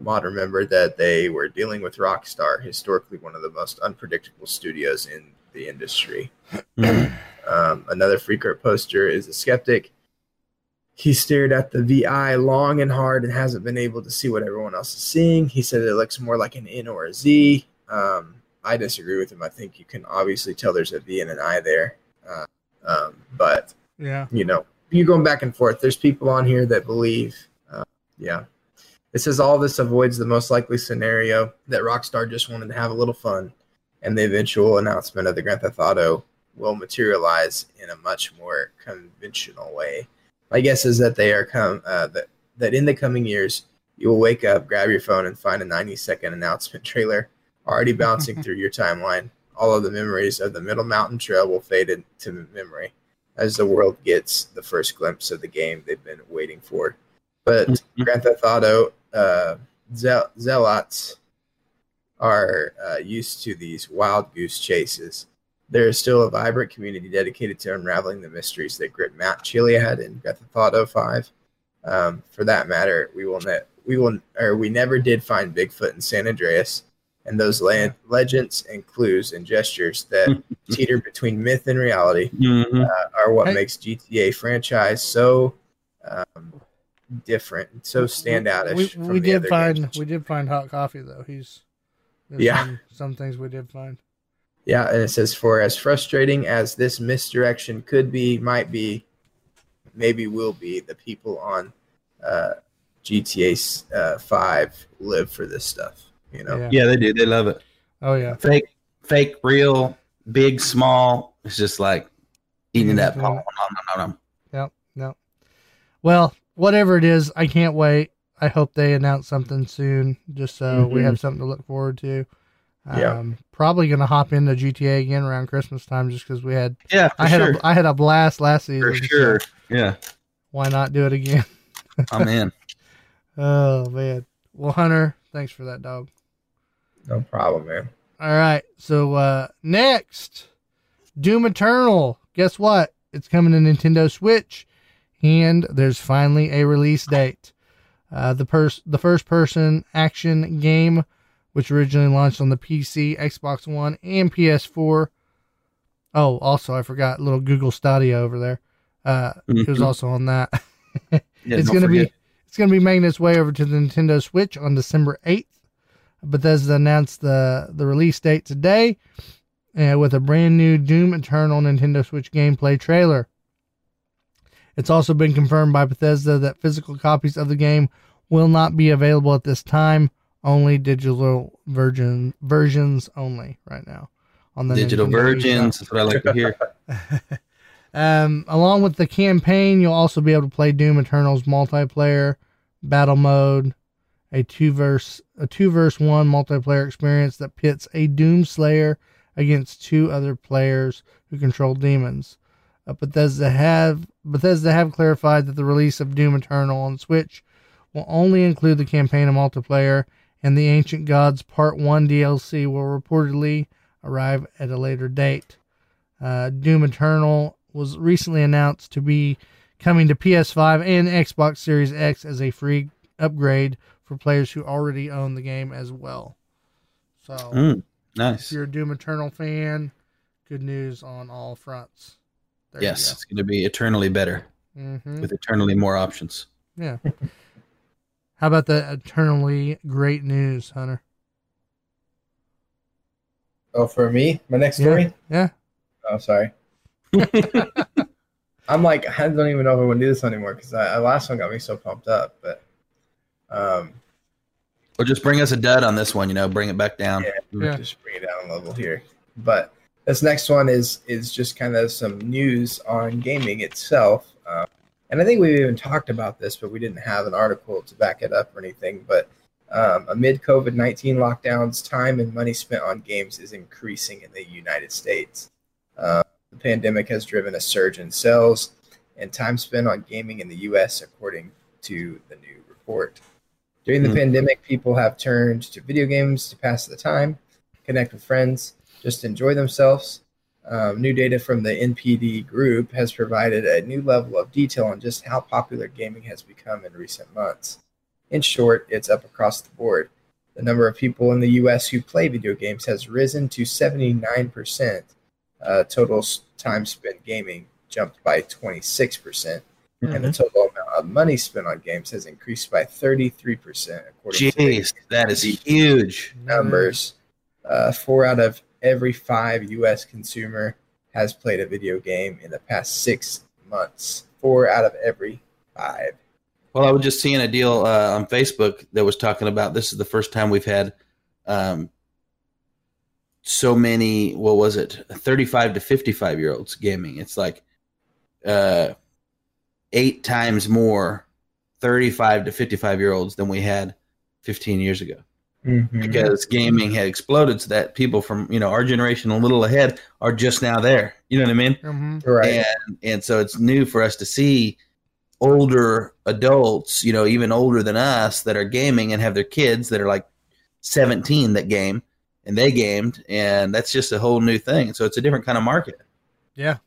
mod remembered that they were dealing with Rockstar, historically one of the most unpredictable studios in the industry. (clears throat) Um, another frequent poster is a skeptic. He stared at the VI long and hard and hasn't been able to see what everyone else is seeing. He said it looks more like an N or a Z. Um, I disagree with him. I think you can obviously tell there's a V and an I there. Uh, um, but yeah. you know, you're going back and forth. There's people on here that believe, uh, yeah. It says all this avoids the most likely scenario that Rockstar just wanted to have a little fun, and the eventual announcement of the Grand Theft Auto will materialize in a much more conventional way. My guess is that they are come uh, that that in the coming years you will wake up, grab your phone, and find a 90 second announcement (laughs) trailer already bouncing (laughs) through your timeline. All of the memories of the Middle Mountain Trail will fade into memory as the world gets the first glimpse of the game they've been waiting for. But Mhm. Grand Theft Auto uh, Zel- zealots are uh, used to these wild goose chases. There is still a vibrant community dedicated to unraveling the mysteries that grip Mount Chiliad in Grand Theft Auto 5. Um, for that matter, we will ne- we will or we never did find Bigfoot in San Andreas, and those le- legends and clues and gestures that teeter between myth and reality Mhm. uh, are what Hey. makes GTA franchise so um, different, and so standoutish. We, from we did find games. we did find hot coffee though. He's Yeah. some, some things we did find. Yeah, and it says for as frustrating as this misdirection could be, might be, maybe will be, the people on uh, GTA uh, Five live for this stuff. You know, Yeah. Yeah, they do. They love it. Oh yeah. Fake, fake, real, big, small. It's just like eating that. Mhm. Nom, nom, nom, nom. Yep. No. Well, whatever it is, I can't wait. I hope they announce something soon, just so we Mhm. have something to look forward to. Um, Yeah. Probably gonna hop into GTA again around Christmas time, just because we had Yeah, I had sure. a, I had a blast last season. for so sure. Yeah, why not do it again? (laughs) I'm in. (laughs) Oh man. Well, Hunter, thanks for that, dog. no problem, man. All right. So uh next, Doom Eternal. Guess what? It's coming to Nintendo Switch, and there's finally a release date. Uh, the pers- the first person action game, which originally launched on the PC, Xbox One, and PS4. Oh, also I forgot little Google Stadia over there. Uh, it was Mhm. also on that. Yeah, it's gonna forget. be it's gonna be making its way over to the Nintendo Switch on December eighth. Bethesda announced the the release date today, uh, with a brand new Doom Eternal Nintendo Switch gameplay trailer. It's also been confirmed by Bethesda that physical copies of the game will not be available at this time. Only digital version versions only right now on the digital Nintendo virgins. That's what I like to hear. (laughs) Um, along with the campaign, you'll also be able to play Doom Eternal's multiplayer battle mode, a two verse a two verse one multiplayer experience that pits a Doom Slayer against two other players who control demons. Uh, Bethesda have Bethesda have clarified that the release of Doom Eternal on Switch will only include the campaign and multiplayer, and the Ancient Gods Part One DLC will reportedly arrive at a later date. Uh, Doom Eternal was recently announced to be coming to PS5 and Xbox Series X as a free upgrade for players who already own the game as well. So, Mm, if nice. you're a Doom Eternal fan, good news on all fronts. There you Yes, it's going to be eternally better go. Mhm. with eternally more options. Yeah. (laughs) How about the eternally great news, Hunter? Oh, for me, my next story. Yeah. Oh, sorry. (laughs) I'm like, I don't even know if I want to do this anymore because the last one got me so pumped up. But um, Or just bring us a dud on this one. You know, bring it back down. Yeah. Yeah. just bring it down a level here. But this next one is is just kind of some news on gaming itself. Um, and I think we've even talked about this, but we didn't have an article to back it up or anything. But um, amid COVID 19 lockdowns, time and money spent on games is increasing in the United States. Uh, the pandemic has driven a surge in sales and time spent on gaming in the U.S., according to the new report. During the Hmm. pandemic, people have turned to video games to pass the time, connect with friends, just enjoy themselves. Um, new data from the NPD group has provided a new level of detail on just how popular gaming has become in recent months. In short, it's up across the board. The number of people in the US who play video games has risen to 79%. Uh, total time spent gaming jumped by 26%. And the total amount of money spent on games has increased by 33%, according to Jeez, that is huge. numbers. Uh, four out of every five U.S. consumer has played a video game in the past six months. Four out of every five. Well, I was just seeing a deal uh, on Facebook that was talking about this is the first time we've had um, so many. What was it? Thirty-five to fifty-five year olds gaming. It's like uh, eight times more thirty-five to fifty-five year olds than we had fifteen years ago. Because gaming had exploded, so that people from you know our generation, a little ahead, are just now there. You know what I mean? hmm Right. and and so it's new for us to see older adults you know even older than us that are gaming and have their kids that are like 17 that game and they gamed and that's just a whole new thing so it's a different kind of market Yeah.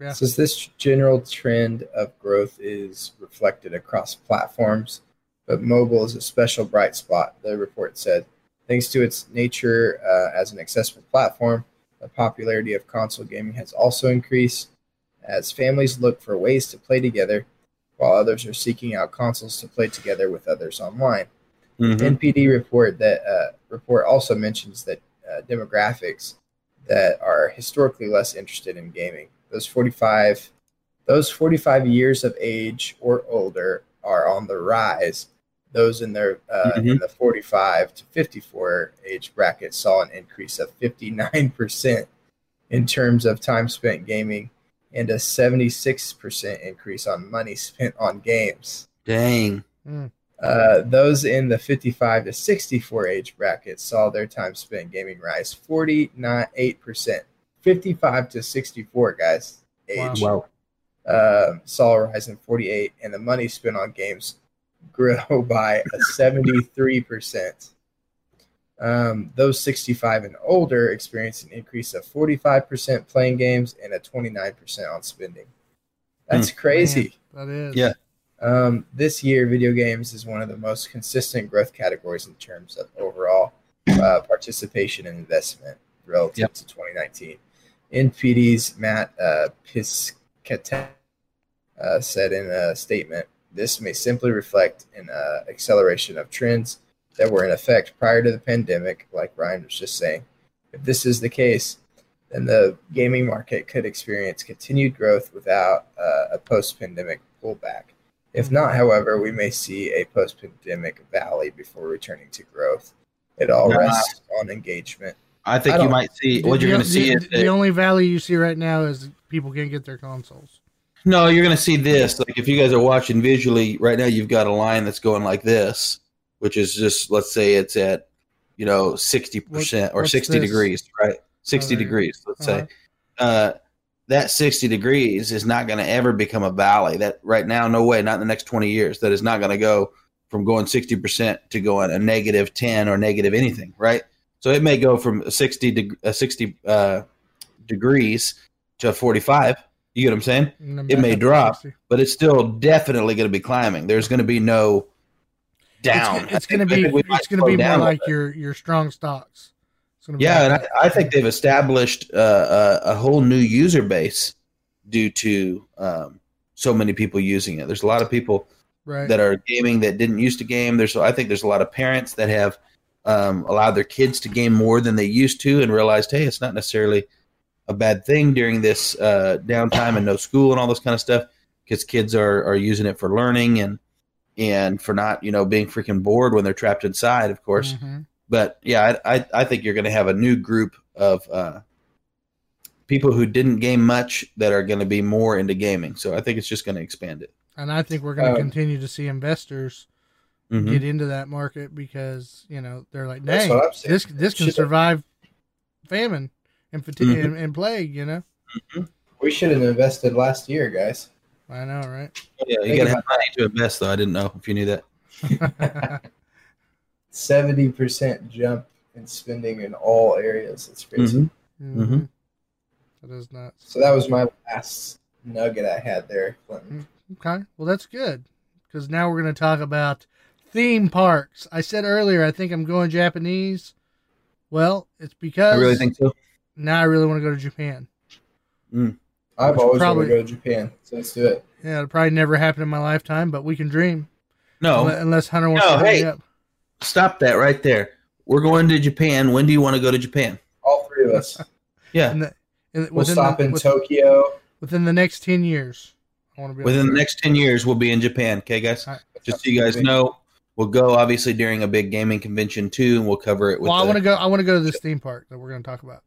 Yeah. Says this general trend of growth is reflected across platforms, but mobile is a special bright spot, the report said. Thanks to its nature uh, as an accessible platform, the popularity of console gaming has also increased as families look for ways to play together, while others are seeking out consoles to play together with others online. Mhm. NPD report that uh, report also mentions that uh, demographics that are historically less interested in gaming. Those 45 those 45 years of age or older are on the rise. Those in their uh, Mhm. in the 45 to 54 age bracket saw an increase of 59% in terms of time spent gaming and a 76% increase on money spent on games. Dang. Uh, those in the 55 to 64 age bracket saw their time spent gaming rise 49.8%. 55 to 64 guys age Wow. um, saw a rise in 48, and the money spent on games grew (laughs) by a 73%. Um, those 65 and older experienced an increase of 45% playing games and a 29% on spending. That's crazy. That is. Yeah. Um, this year, video games is one of the most consistent growth categories in terms of overall uh, participation and investment relative Yep. to 2019. NPD's Matt uh, Piscatella uh, said in a statement, "This may simply reflect an uh, acceleration of trends that were in effect prior to the pandemic, like Ryan was just saying. If this is the case, then the gaming market could experience continued growth without uh, a post-pandemic pullback." If not, however, we may see a post pandemic valley before returning to growth. It all Nah. rests on engagement. I think I you might see what you're going to see the, is the that, only valley you see right now is people can't get their consoles. No, you're going to see this. Like if you guys are watching visually right now, you've got a line that's going like this, which is just let's say it's at you know sixty percent or sixty this? degrees, right? Sixty go. degrees, let's Uh-huh. say. Uh, that 60 degrees is not going to ever become a valley. That right now, no way, not in the next 20 years. That is not going to go from going 60% to going a negative 10 or negative anything, right? So it may go from a 60 deg- a 60 uh, degrees to 45. You get what I'm saying? It may drop. But it's still definitely going to be climbing. There's going to be no down. It's, it's going to be think we might it's going to be more down a little like your your strong stocks. It's gonna be Yeah, like and I, I think they've established uh, a, a whole new user base due to um, so many people using it. There's a lot of people right. that are gaming that didn't used to game. There's I think there's a lot of parents that have um, allowed their kids to game more than they used to and realized, hey, it's not necessarily a bad thing during this uh, downtime and no school and all this kind of stuff because kids are are using it for learning and and for not you know being freaking bored when they're trapped inside, of course Mhm. but yeah, I I, I think you're going to have a new group of uh, people who didn't game much that are going to be more into gaming. So I think it's just going to expand it. And I think we're going to Um, continue to see investors Mhm. get into that market because you know they're like, dang, what I'm saying. this this can Should- survive famine and, fati- Mhm. and and plague. You know, We should have invested last year, guys. I know, right? Yeah, you Think got to have money to invest, though. I didn't know if you knew that. (laughs) Seventy percent jump in spending in all areas. It's crazy. Mhm. Mhm. That is nuts. So that was my last nugget I had there, Clinton. Okay, well that's good because now we're going to talk about theme parks. I said earlier I think I'm going Japanese. Well, it's because I really think so. Now I really want to go to Japan. Mm. I've always probably- wanted to go to Japan, so let's do it. Yeah, it'll probably never happen in my lifetime, but we can dream. No, Unle- Unless Hunter wants No, to hurry hey. up. stop that right there. We're going to Japan. When do you want to go to Japan? All three of us. (laughs) Yeah, In the, in, We'll within stop the, in with- Tokyo. within the next 10 years. I want to be within able the next ten years, we'll be in Japan. Okay, guys. All right. Just so you guys know, we'll go obviously during a big gaming convention too, and we'll cover it with. Well, I want to go. I want to go to this theme park that we're going to talk about.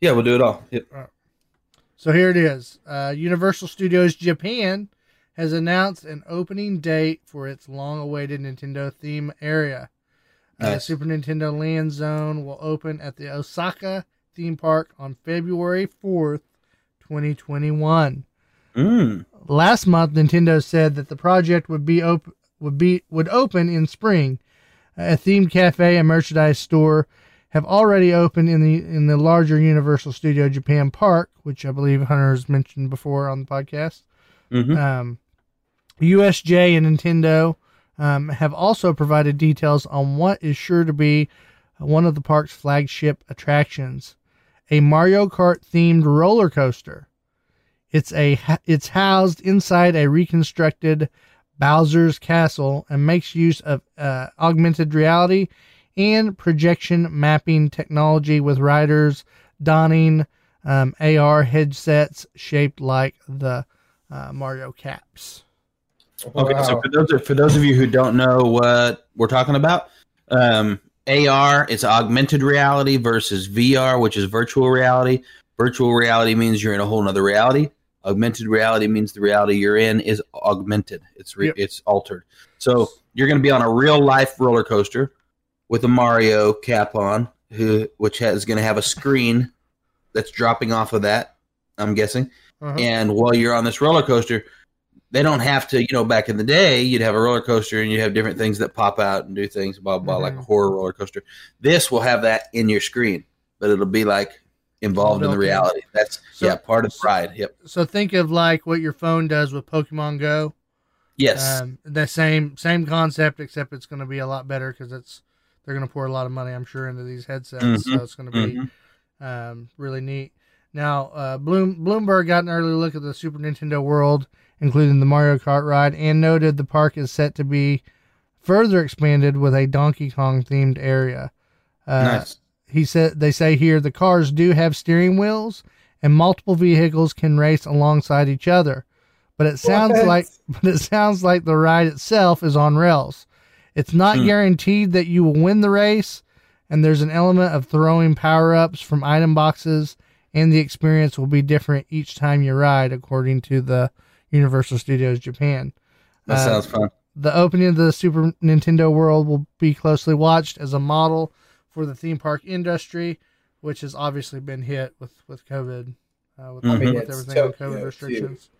Yeah, we'll do it all. Yep. So here it is. Uh, Universal Studios Japan has announced an opening date for its long-awaited Nintendo theme area. Uh, Super Nintendo Land Zone will open at the Osaka theme park on February 4th, 2021. Mm. Last month, Nintendo said that the project would be op- would be would open in spring. A themed cafe and merchandise store have already opened in the in the larger Universal Studio Japan Park, which I believe Hunter has mentioned before on the podcast. hmm Um, USJ and Nintendo um, have also provided details on what is sure to be one of the park's flagship attractions, a Mario Kart themed roller coaster. It's a it's housed inside a reconstructed Bowser's Castle and makes use of uh, augmented reality and projection mapping technology with riders donning um, AR headsets shaped like the uh, Mario caps. Okay, so for those for those of you who don't know what we're talking about, um, AR is augmented reality versus VR, which is virtual reality. Virtual reality means you're in a whole nother reality. Augmented reality means the reality you're in is augmented. It's re- Yep. it's altered. So you're going to be on a real life roller coaster with a Mario cap on, who which has going to have a screen that's dropping off of that. I'm guessing. Uh-huh. And while you're on this roller coaster, they don't have to, you know, back in the day, you'd have a roller coaster and you have different things that pop out and do things, blah, blah, like a horror roller coaster. This will have that in your screen, but it'll be like involved in the reality. That's, So- yeah, part of the ride. Yep. So think of like what your phone does with Pokemon Go. Yes. Um, the same same concept, except it's going to be a lot better because it's they're going to pour a lot of money, I'm sure, into these headsets. Mhm. So it's going to be Mhm. um, really neat. Now, uh, Bloom Bloomberg got an early look at the Super Nintendo World, including the Mario Kart ride, and noted the park is set to be further expanded with a Donkey Kong themed area. Uh, nice. he said they say here the cars do have steering wheels and multiple vehicles can race alongside each other but it sounds What? like (laughs) but it sounds like the ride itself is on rails it's not Hmm. guaranteed that you will win the race and there's an element of throwing power-ups from item boxes and the experience will be different each time you ride according to the universal studios japan That uh, sounds fun. the opening of the Super Nintendo World will be closely watched as a model for the theme park industry, which has obviously been hit with with COVID, uh, with, I mean, with everything with Tokyo, COVID too. restrictions.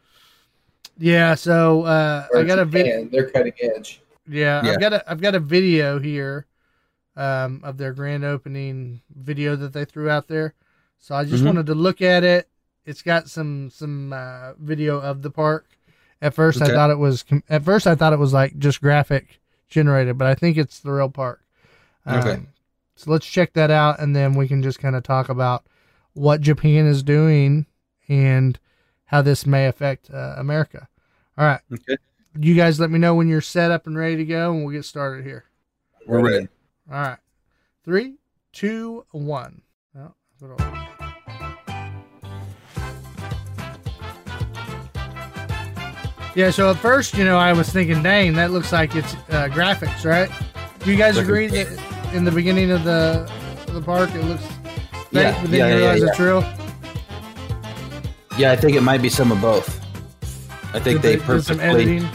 Yeah, so uh, I got a video. They're cutting edge. Yeah, Yeah. I've got a I've got a video here um, of their grand opening video that they threw out there. So I just Mhm. wanted to look at it. It's got some some uh, video of the park. At first, I thought it was at first I thought it was like just graphic generated, but I think it's the real park. Um, Okay. So let's check that out, and then we can just kind of talk about what Japan is doing and how this may affect uh, America. All right Okay. You guys let me know when you're set up and ready to go, and we'll get started here. We're ready. All right. Three, two, one. Oh. Yeah, so at first, you know, I was thinking, dang, that looks like it's uh, graphics, right? Do you guys Looking agree that in the beginning of the of the park it looks fake, Yeah, but then yeah, you yeah, realize yeah. it's real? Yeah, I think it might be some of both. I think Did they did some perfectly.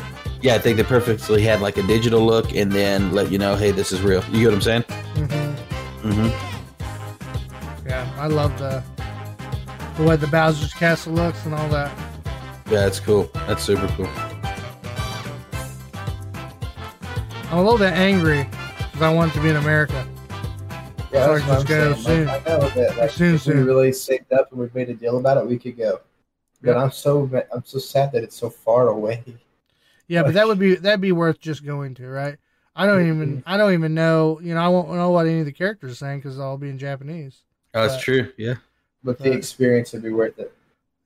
Yeah, I think they perfectly had like a digital look and then let you know, hey, this is real. You get what I'm saying? Mm-hmm. Mm-hmm. Yeah, I love the the way the Bowser's Castle looks and all that. Yeah, that's cool. That's super cool. I'm a little bit angry because I want it to be in America. Yeah, Sorry, that's what just I'm go saying. soon. Like, I know that like, Soon, if we really saved up and we made a deal about it, we could go. But Yeah. I'm so I'm so sad that it's so far away. Yeah, but that would be that'd be worth just going to, right? I don't even I don't even know. You know, I won't know what any of the characters are saying because I'll be in Japanese. Oh, that's But- true. Yeah. But the experience would be worth it.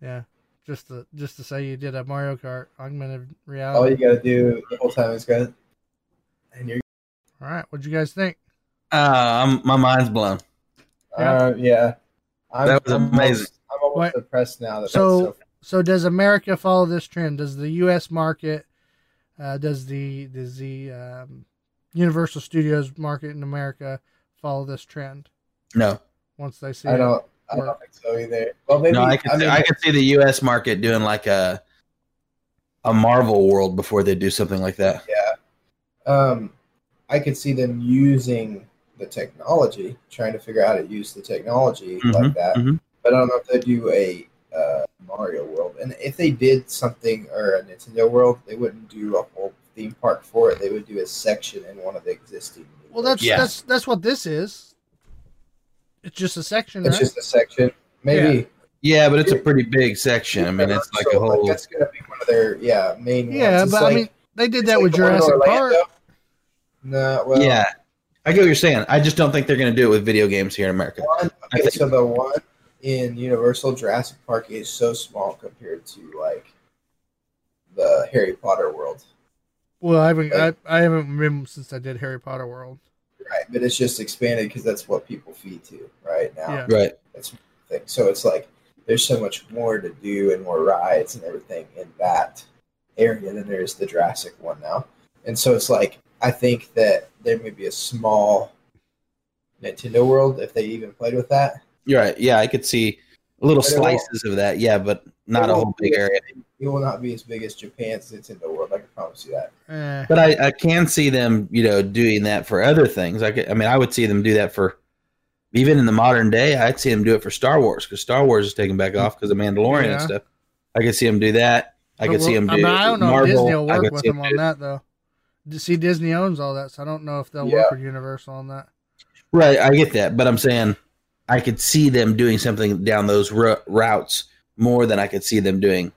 Yeah, just to just to say you did a Mario Kart augmented reality. All you gotta do the whole time is go, and you're All right, what'd you guys think? Uh, I'm, my mind's blown. Yeah. uh, yeah. I'm, That was I'm amazing. Almost, I'm almost What- depressed now that So- that's so. So does America follow this trend? Does the U.S. market, uh, does the does the um, Universal Studios market in America follow this trend No, once they see I don't. I don't think so either. Well, maybe no, I could, I see, mean, I could see the U.S. market doing like a a Marvel world before they do something like that. yeah. Um, I could see them using the technology, trying to figure out how to use the technology Mhm, like that. mhm. But I don't know if they do a uh, Mario World. And if they did something or a Nintendo World, they wouldn't do a whole theme park for it. They would do a section in one of the existing. Well, that's Yeah. that's that's what this is. It's just a section, it's right? just a section. Maybe Yeah, but it's a pretty big section. I mean, it's like So, a whole. that's gonna be one of their yeah main. yeah, ones. It's but I mean, they did that with the one Jurassic Park. Orlando. No, well, yeah, I get what you're saying. I just don't think they're going to do it with video games here in America. One, I okay, think- so the one in Universal Jurassic Park is so small compared to like the Harry Potter world, Well, I haven't I, I haven't been since I did Harry Potter World. right? But it's just expanded because that's what people feed to right now. Yeah. Right. thing. So it's like there's so much more to do and more rides and everything in that area than there is the Jurassic one now. And so it's like I think that there may be a small Nintendo World if they even played with that. You're right. Yeah, I could see little But it won't- slices of that. Yeah, but not a whole big be- area. It will not be as big as Japan's Nintendo World. I can promise you that. Eh, But I, I can see them, you know, doing that for other things. I, could, I mean, I would see them do that for even in the modern day. I'd see them do it for Star Wars because Star Wars is taking back off because of Mandalorian Yeah. and stuff. I could see them do that. I but could see we'll- them I do. mean, I don't know Marvel. if Disney will work with them on that though. See, Disney owns all that, so I don't know if they'll Yeah. work with Universal on that. Right, I get that, but I'm saying I could see them doing something down those ru- routes more than I could see them doing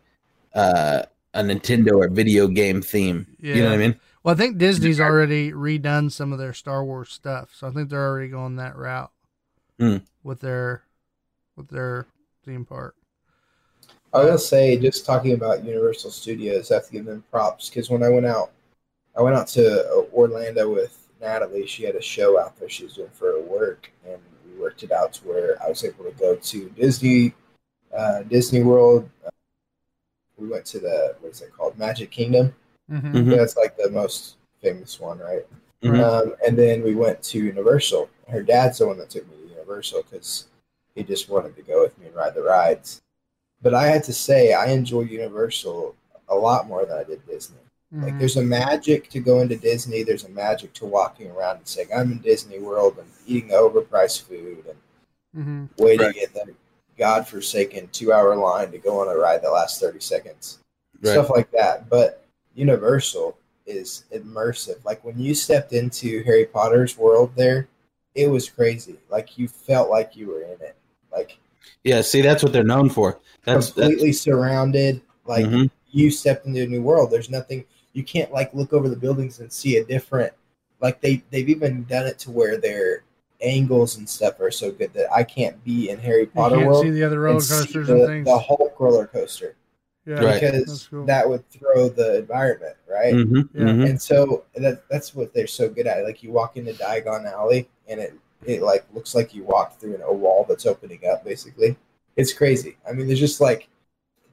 uh, a Nintendo or video game theme. You know what I mean? Well, I think Disney's already redone some of their Star Wars stuff, so I think they're already going that route Hmm. with their with their theme park. I will say, just talking about Universal Studios, I have to give them props because when I went out, I went out to Orlando with Natalie. She had a show out there she was doing for her work, and we worked it out to where I was able to go to Disney, uh, Disney World. Uh, we went to the what is it called, Magic Kingdom. hmm Mhm. That's like the most famous one, right? Mhm. Um, and then we went to Universal. Her dad's the one that took me to Universal because he just wanted to go with me and ride the rides. But I had to say, I enjoy Universal a lot more than I did Disney. Like, there's a magic to going to Disney. There's a magic to walking around and saying, I'm in Disney World and eating the overpriced food and mm-hmm. waiting Right. in the godforsaken two hour line to go on a ride that lasts 30 seconds Right. stuff like that. But Universal is immersive. Like when you stepped into Harry Potter's world there, it was crazy. Like you felt like you were in it. Like Yeah, see, that's what they're known for. That's, that's completely surrounded. Like Mhm. you stepped into a new world. There's nothing you can't like look over the buildings and see a different like they they've even done it to where their angles and stuff are so good that I can't be in Harry You Potter can't world see the other roller and see coasters the, and things. the Hulk roller coaster yeah, Right. because cool. that would throw the environment right. Mhm, Yeah. mhm. and so that that's what they're so good at. Like you walk into Diagon Alley, and it it like looks like you walked through an, a wall that's opening up. Basically, it's crazy. I mean, there's just like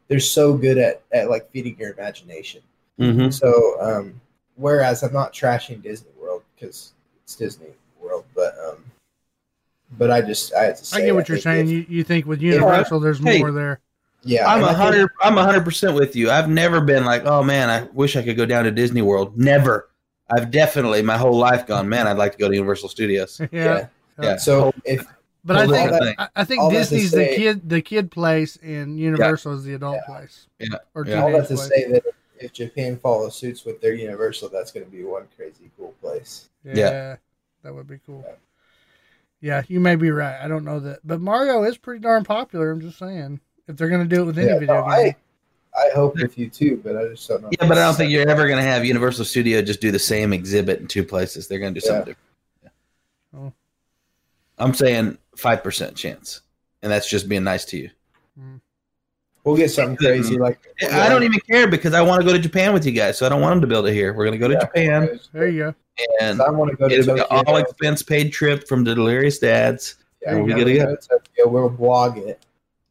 they're so good at at like feeding your imagination. Mhm. So, um, whereas I'm not trashing Disney World because it's Disney World, but um, but I just I had to say I get what you're saying. You you think with Universal, there's Hey. more there. yeah, I'm and I a think- hundred. I'm a hundred percent with you. I've never been like, oh man, I wish I could go down to Disney World. Never. I've definitely my whole life gone, man. I'd like to go to Universal Studios. (laughs) yeah. Yeah. Yeah. So if But I think different thing. I, I think all that Disney's the say- kid the kid place and Universal is the adult Yeah. place. Yeah. Or Yeah. all that to place. say that if Japan follows suits with their Universal, that's going to be one crazy cool place. Yeah, Yeah. that would be cool. Yeah. Yeah, you may be right. I don't know that, but Mario is pretty darn popular. I'm just saying, if they're going to do it with any Yeah, video no, game, I I hope with you too, but I just don't know. Yeah, but I don't think you're ever going to have Universal Studio just do the same exhibit in two places. They're going to do something different. Oh. I'm saying five percent chance, and that's just being nice to you. Mm. We'll get something crazy like. I don't even care because I want to go to Japan with you guys, so I don't want them to build it here. We're going to go to Yeah. Japan, there you go. and I want to go to it'll be Tokyo. an all expense paid trip from the Delirious Dads. Yeah, we we're gotta gonna go. go to Tokyo. We'll blog it.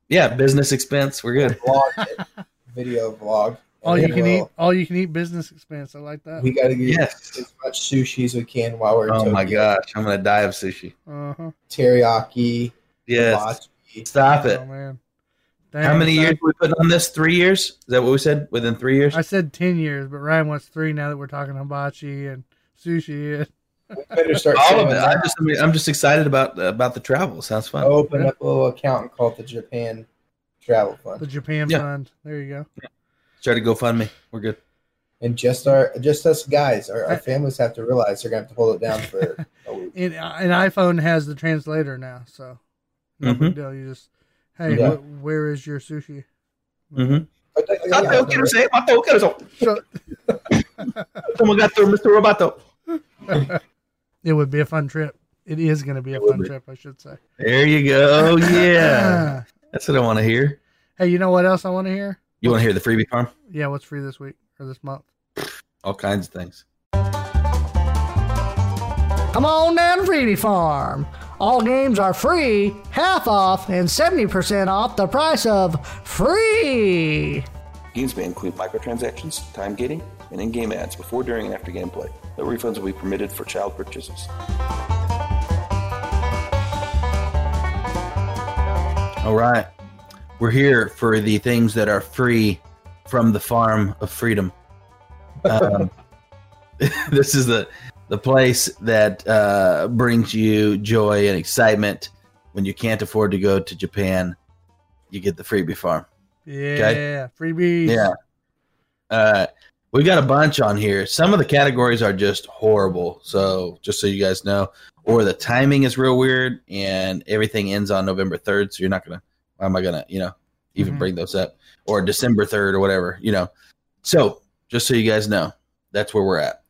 Yeah, business expense. We're good. Vlog it. (laughs) Video vlog. All you can we'll- eat, all you can eat business expense. I like that. We got to get Yes. as much sushi as we can while we're in Oh Tokyo. my gosh, I'm going to die of sushi. Uh huh. Teriyaki. Yes. hibachi. Stop it. Oh man. How many so- years we put on this? Three years? Is that what we said? Within three years? I said ten years, but Ryan wants three now that we're talking hibachi and sushi. And, We better start All of it. I'm just, I'm just excited about about the travel. Sounds fun. I'll open Yeah. up a little account and call it the Japan Travel Fund. the Japan Yeah. Fund. There you go. Try to go fund me. We're good. And just our just us guys, our, our families have to realize they're gonna have to hold it down for a (laughs) week. And an iPhone has the translator now, so no Mhm. big deal. You just, hey, Yeah. wh- where is your sushi? Mm-hmm. So- (laughs) Someone got through Mr. Roboto. it would be a fun trip. It is going to be a fun be. trip, I should say. There you go. (laughs) Yeah. (laughs) That's what I want to hear. hey, you know what else I want to hear? You want to hear the freebie farm? Yeah, what's free this week or this month? All kinds of things. Come on down to Freebie Farm. All games are free, half off, and 70% off the price of free. Games may include microtransactions, time gating, and in-game ads before, during, and after gameplay. No refunds will be permitted for child purchases. All right. We're here for the things that are free from the farm of freedom. Um, (laughs) this is the the place that uh, brings you joy and excitement when you can't afford to go to Japan. You get the freebie farm. Yeah, freebies. Yeah. Uh, we got a bunch on here. Some of the categories are just horrible. So just so you guys know, or the timing is real weird, and everything ends on November third. So you're not gonna. Why am I gonna? You know, even Mhm. bring those up or December third or whatever. You know. So just so you guys know, that's where we're at.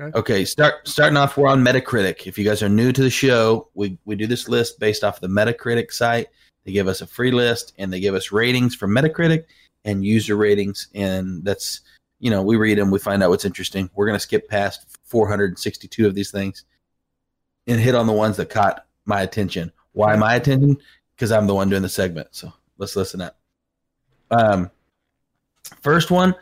Okay. Okay. Start starting off. We're on Metacritic. If you guys are new to the show, we we do this list based off the Metacritic site. They give us a free list and they give us ratings from Metacritic and user ratings, and that's you know we read them, we find out what's interesting. We're gonna skip past 462 of these things and hit on the ones that caught my attention. Why my attention? Because I'm the one doing the segment. So let's listen up. Um, first one.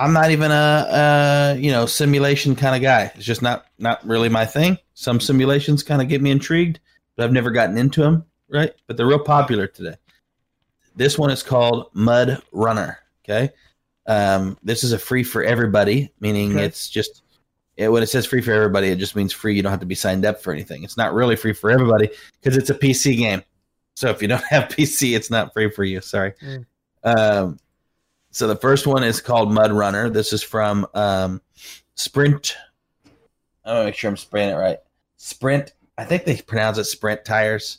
I'm not even a, a you know simulation kind of guy. It's just not not really my thing. Some simulations kind of get me intrigued, but I've never gotten into them. Right, but they're real popular today. This one is called Mud Runner. Okay, um, this is a free for everybody, meaning Okay. it's just it, when it says free for everybody, it just means free. You don't have to be signed up for anything. It's not really free for everybody because it's a PC game. So if you don't (laughs) have PC, it's not free for you. Sorry. Mm. Um, so the first one is called Mud Runner. This is from um, Sprint. I want to make sure I'm spraying it right. Sprint. I think they pronounce it Sprint tires.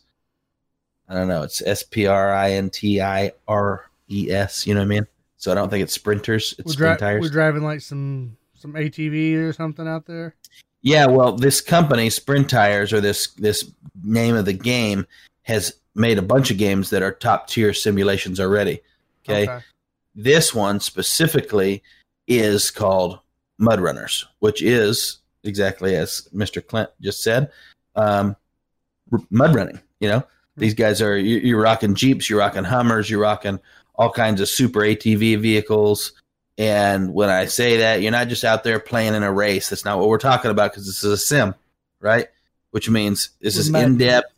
I don't know. It's S P R I N T I R E S. You know what I mean? So I don't think it's sprinters. It's We're, sprint dri- tires. we're driving like some some ATV or something out there. Yeah, well, this company, Sprint Tires, or this this name of the game, has made a bunch of games that are top tier simulations already. Okay? This one specifically is called Mud Runners, which is exactly as Mr. Clint just said, um, mud running. You know, these guys are you- you're rocking Jeeps, you're rocking Hummers, you're rocking all kinds of super ATV vehicles. And when I say that, you're not just out there playing in a race. That's not what we're talking about because this is a sim, right? Which means this is in depth.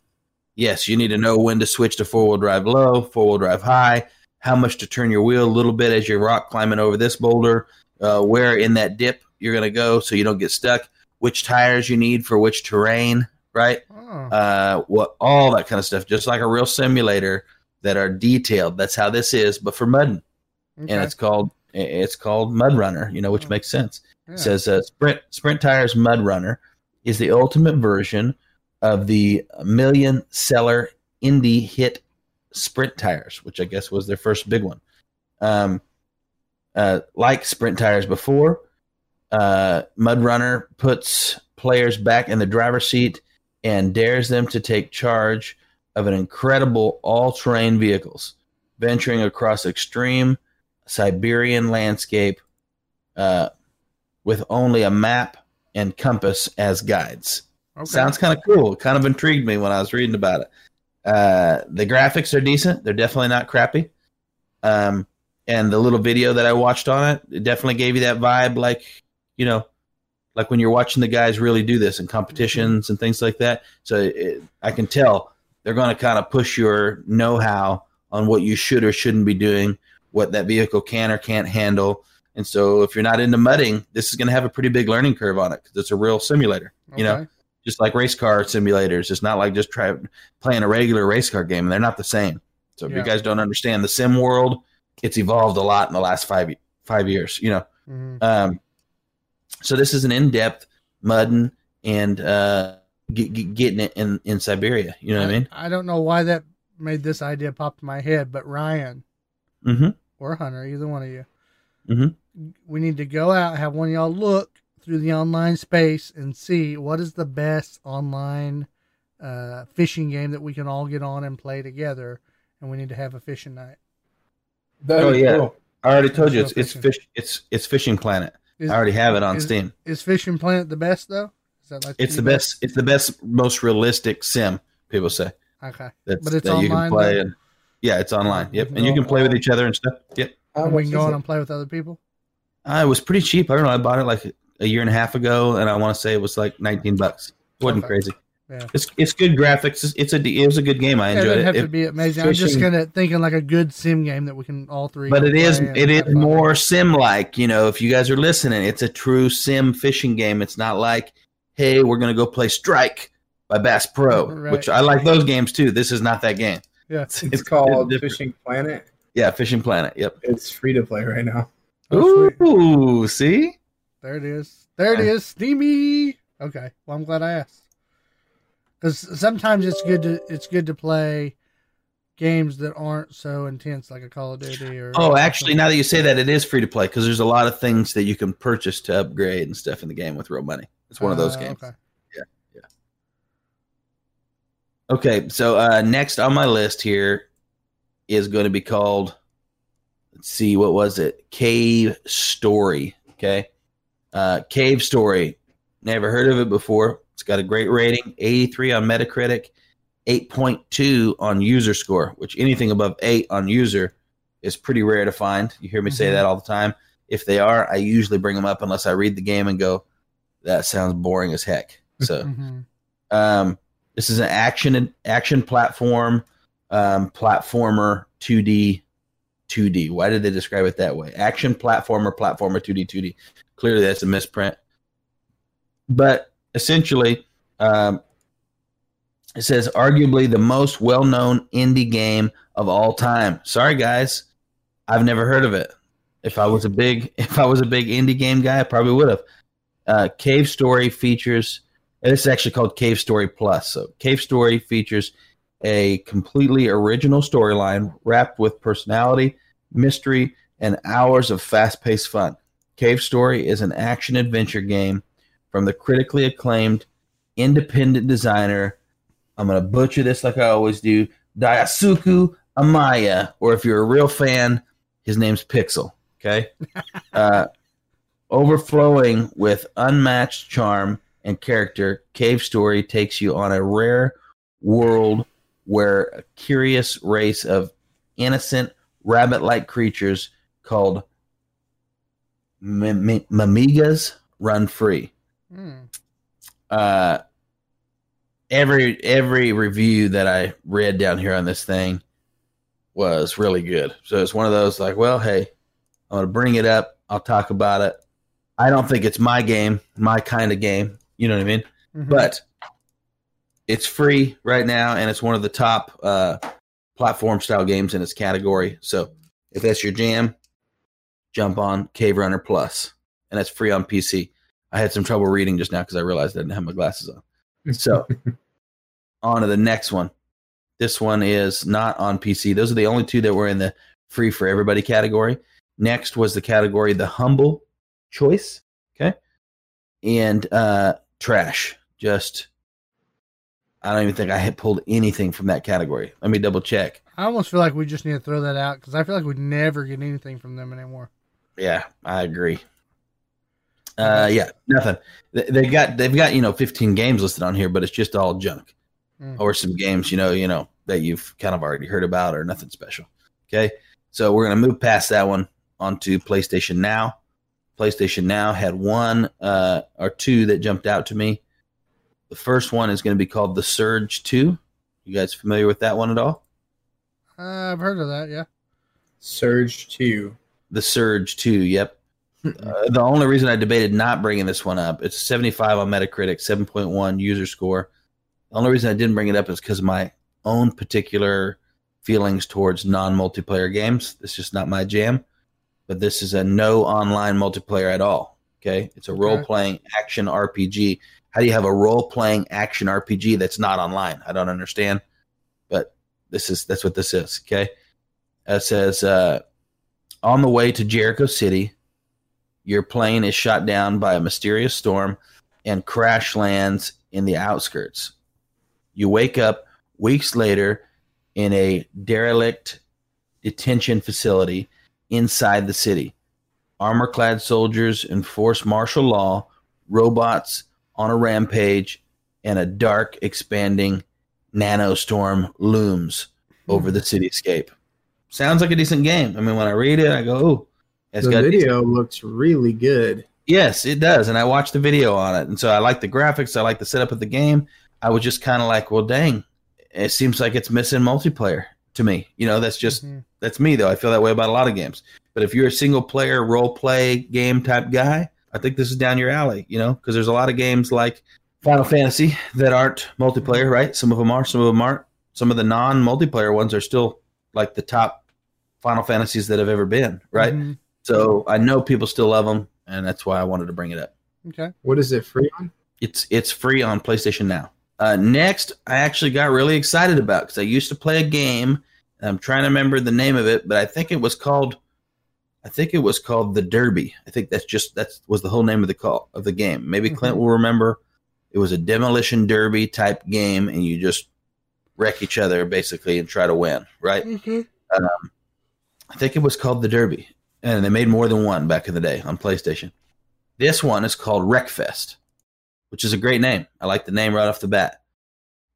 Yes, you need to know when to switch to four wheel drive low, four wheel drive high, how much to turn your wheel a little bit as you're rock climbing over this boulder, uh, where in that dip you're going to go so you don't get stuck, which tires you need for which terrain, right? Oh, uh, what all that kind of stuff, just like a real simulator that are detailed. That's how this is, but for mudding, okay. and it's called it's called Mud Runner. You know, which Oh. makes sense. Yeah. It says uh, Sprint Sprint Tires Mud Runner is the ultimate version of the million seller indie hit Sprint Tires, which I guess was their first big one. Um, uh, like Sprint Tires before, uh, Mud Runner puts players back in the driver's seat and dares them to take charge of an incredible all-terrain vehicles, venturing across extreme Siberian landscape uh, with only a map and compass as guides. okay. Sounds kind of cool. Kind of intrigued me when I was reading about it. Uh, the graphics are decent. They're definitely not crappy. Um, and the little video that I watched on it, it definitely gave you that vibe, like you know, like when you're watching the guys really do this in competitions and things like that. So it, I can tell they're going to kind of push your know-how on what you should or shouldn't be doing, what that vehicle can or can't handle. And so, if you're not into mudding, this is going to have a pretty big learning curve on it because it's a real simulator. You know, Okay. Just like race car simulators. It's not like just try playing a regular race car game. They're not the same. So if Yeah. you guys don't understand the sim world, it's evolved a lot in the last five five years. You know, Mhm. um, so this is an in depth mudding and uh, get, get, getting it in in Siberia. You know what I mean? I don't know why that made this idea pop in my head, but Ryan Mm-hmm. or Hunter, either one of you, Mhm. we need to go out, have one of y'all look through the online space and see what is the best online uh, fishing game that we can all get on and play together. And we need to have a fishing night. That'd Oh, yeah. cool. I already told you Go it's it's fishing. fish it's it's Fishing Planet. Is, I already have it on is- Steam. is Fishing Planet the best though? Is that like It's the feedback? best. It's the best, most realistic sim. People say Okay, that's but it's that you can online. play. And, yeah, it's online. Yep, and you can play with each other and stuff. Yep. And we can go is on and play with other people. Uh, it was pretty cheap. I don't know. I bought it like a year and a half ago, and I want to say it was like 19 bucks. It wasn't Okay. crazy. Yeah. It's it's good graphics. It's, it's a it was a good game. I Yeah, it enjoyed it. have It- to be amazing. I'm just kind of thinking like a good sim game that we can all three. but it is it is fun. more sim like. You know, if you guys are listening, it's a true sim fishing game. It's not like, hey, we're gonna go play Strike by Bass Pro, Right. which I like those games too. This is not that game. Yeah. (laughs) It's, It's called different. Fishing Planet. Yeah, Fishing Planet. Yep. It's free to play right now. Oh, sweet. Ooh, see. There it is. There it is. Steamy. Okay. Well, I'm glad I asked. Because sometimes it's good to it's good to play games that aren't so intense, like a Call of Duty or. Oh, actually, now that you say that, it is free to play because there's a lot of things that you can purchase to upgrade and stuff in the game with real money. It's one of those Uh, games. Okay. Yeah, yeah. Okay, so uh, next on my list here is going to be called. Let's see, what was it? Cave Story. Okay, uh, Cave Story. Never heard of it before. It's got a great rating, 83 on Metacritic, 8.2 on user score. Which anything above eight on user is pretty rare to find. You hear me say Mhm. that all the time. If they are, I usually bring them up unless I read the game and go, "That sounds boring as heck." (laughs) So. Mhm. Um, this is an action action platform, um, platformer 2D, 2D. Why did they describe it that way? Action platformer, platformer 2D, 2D. Clearly, that's a misprint. But essentially, um, it says arguably the most well-known indie game of all time. Sorry, guys, I've never heard of it. If I was a big, (laughs) if I was a big indie game guy, I probably would have. Uh, Cave Story features and This is actually called Cave Story Plus. So, Cave Story features a completely original storyline wrapped with personality, mystery, and hours of fast paced fun. Cave Story is an action adventure game from the critically acclaimed independent designer. I'm going to butcher this like I always do Daisuke Amaya, or if you're a real fan, his name's Pixel. Okay. (laughs) uh, overflowing with unmatched charm and character, Cave Story takes you on a rare world where a curious race of innocent rabbit like creatures called Mimigas run free. Hmm. Uh, every every review that I read down here on this thing was really good. So it's one of those like, well, hey, I'm gonna bring it up. I'll talk about it. I don't think it's my game, my kind of game. You know what I mean? Mhm. But it's free right now, and it's one of the top uh, platform style games in its category. So if that's your jam, jump on Cave Runner Plus, and that's free on PC. I had some trouble reading just now because I realized I didn't have my glasses on. So (laughs) on to the next one. This one is not on PC. Those are the only two that were in the free for everybody category. Next was the category the humble choice. Okay. And uh trash. Just I don't even think I had pulled anything from that category. Let me double check. I almost feel like we just need to throw that out because I feel like we never get anything from them anymore. Yeah, I agree. Uh yeah, nothing. They, got they've got, you know, 15 games listed on here, but it's just all junk. Mm. or some games you know you know that you've kind of already heard about or nothing special okay so we're going to move past that one onto playstation now playstation now had one uh, or two that jumped out to me the first one is going to be called the surge 2 you guys familiar with that one at all Uh, I've heard of that. Yeah. Surge 2. the surge 2 yep uh, the only reason i debated not bringing this one up it's 75 on metacritic 7.1 user score the only reason I didn't bring it up is because of my own particular feelings towards non multiplayer games. It's just not my jam. But this is a no online multiplayer at all. Okay. It's a Okay. role playing action RPG. How do you have a role playing action RPG that's not online? I don't understand. But this is that's what this is. Okay. It says uh, on the way to Jericho City, your plane is shot down by a mysterious storm and crash lands in the outskirts. You wake up weeks later in a derelict detention facility inside the city. Armor clad soldiers enforce martial law, robots on a rampage, and a dark, expanding nanostorm looms over the cityscape. Sounds like a decent game. I mean, when I read it, I go, "Oh, it's the got video looks really good. Yes, it does. And I watched the video on it. And so I like the graphics. I like the setup of the game. I was just kind of like, well, dang, it seems like it's missing multiplayer to me. You know, that's just, Mhm. that's me, though. I feel that way about a lot of games. But if you're a single player role play game type guy, I think this is down your alley, you know, because there's a lot of games like Final Fantasy that aren't multiplayer, right? Some of them are, some of them aren't. Some of the non multiplayer ones are still like the top Final Fantasies that have ever been, right? Mhm. So I know people still love them, and that's why I wanted to bring it up. Okay. What is it free on? It's it's free on PlayStation now. Uh, next, I actually got really excited about because I used to play a game. I'm trying to remember the name of it, but I think it was called. I think it was called the Derby. I think that's just that was the whole name of the call of the game. Maybe Clint will remember. It was a demolition derby type game, and you just wreck each other basically and try to win. Right? Um, I think it was called the Derby, and they made more than one back in the day on PlayStation. This one is called Wreckfest, which is a great name. I like the name right off the bat.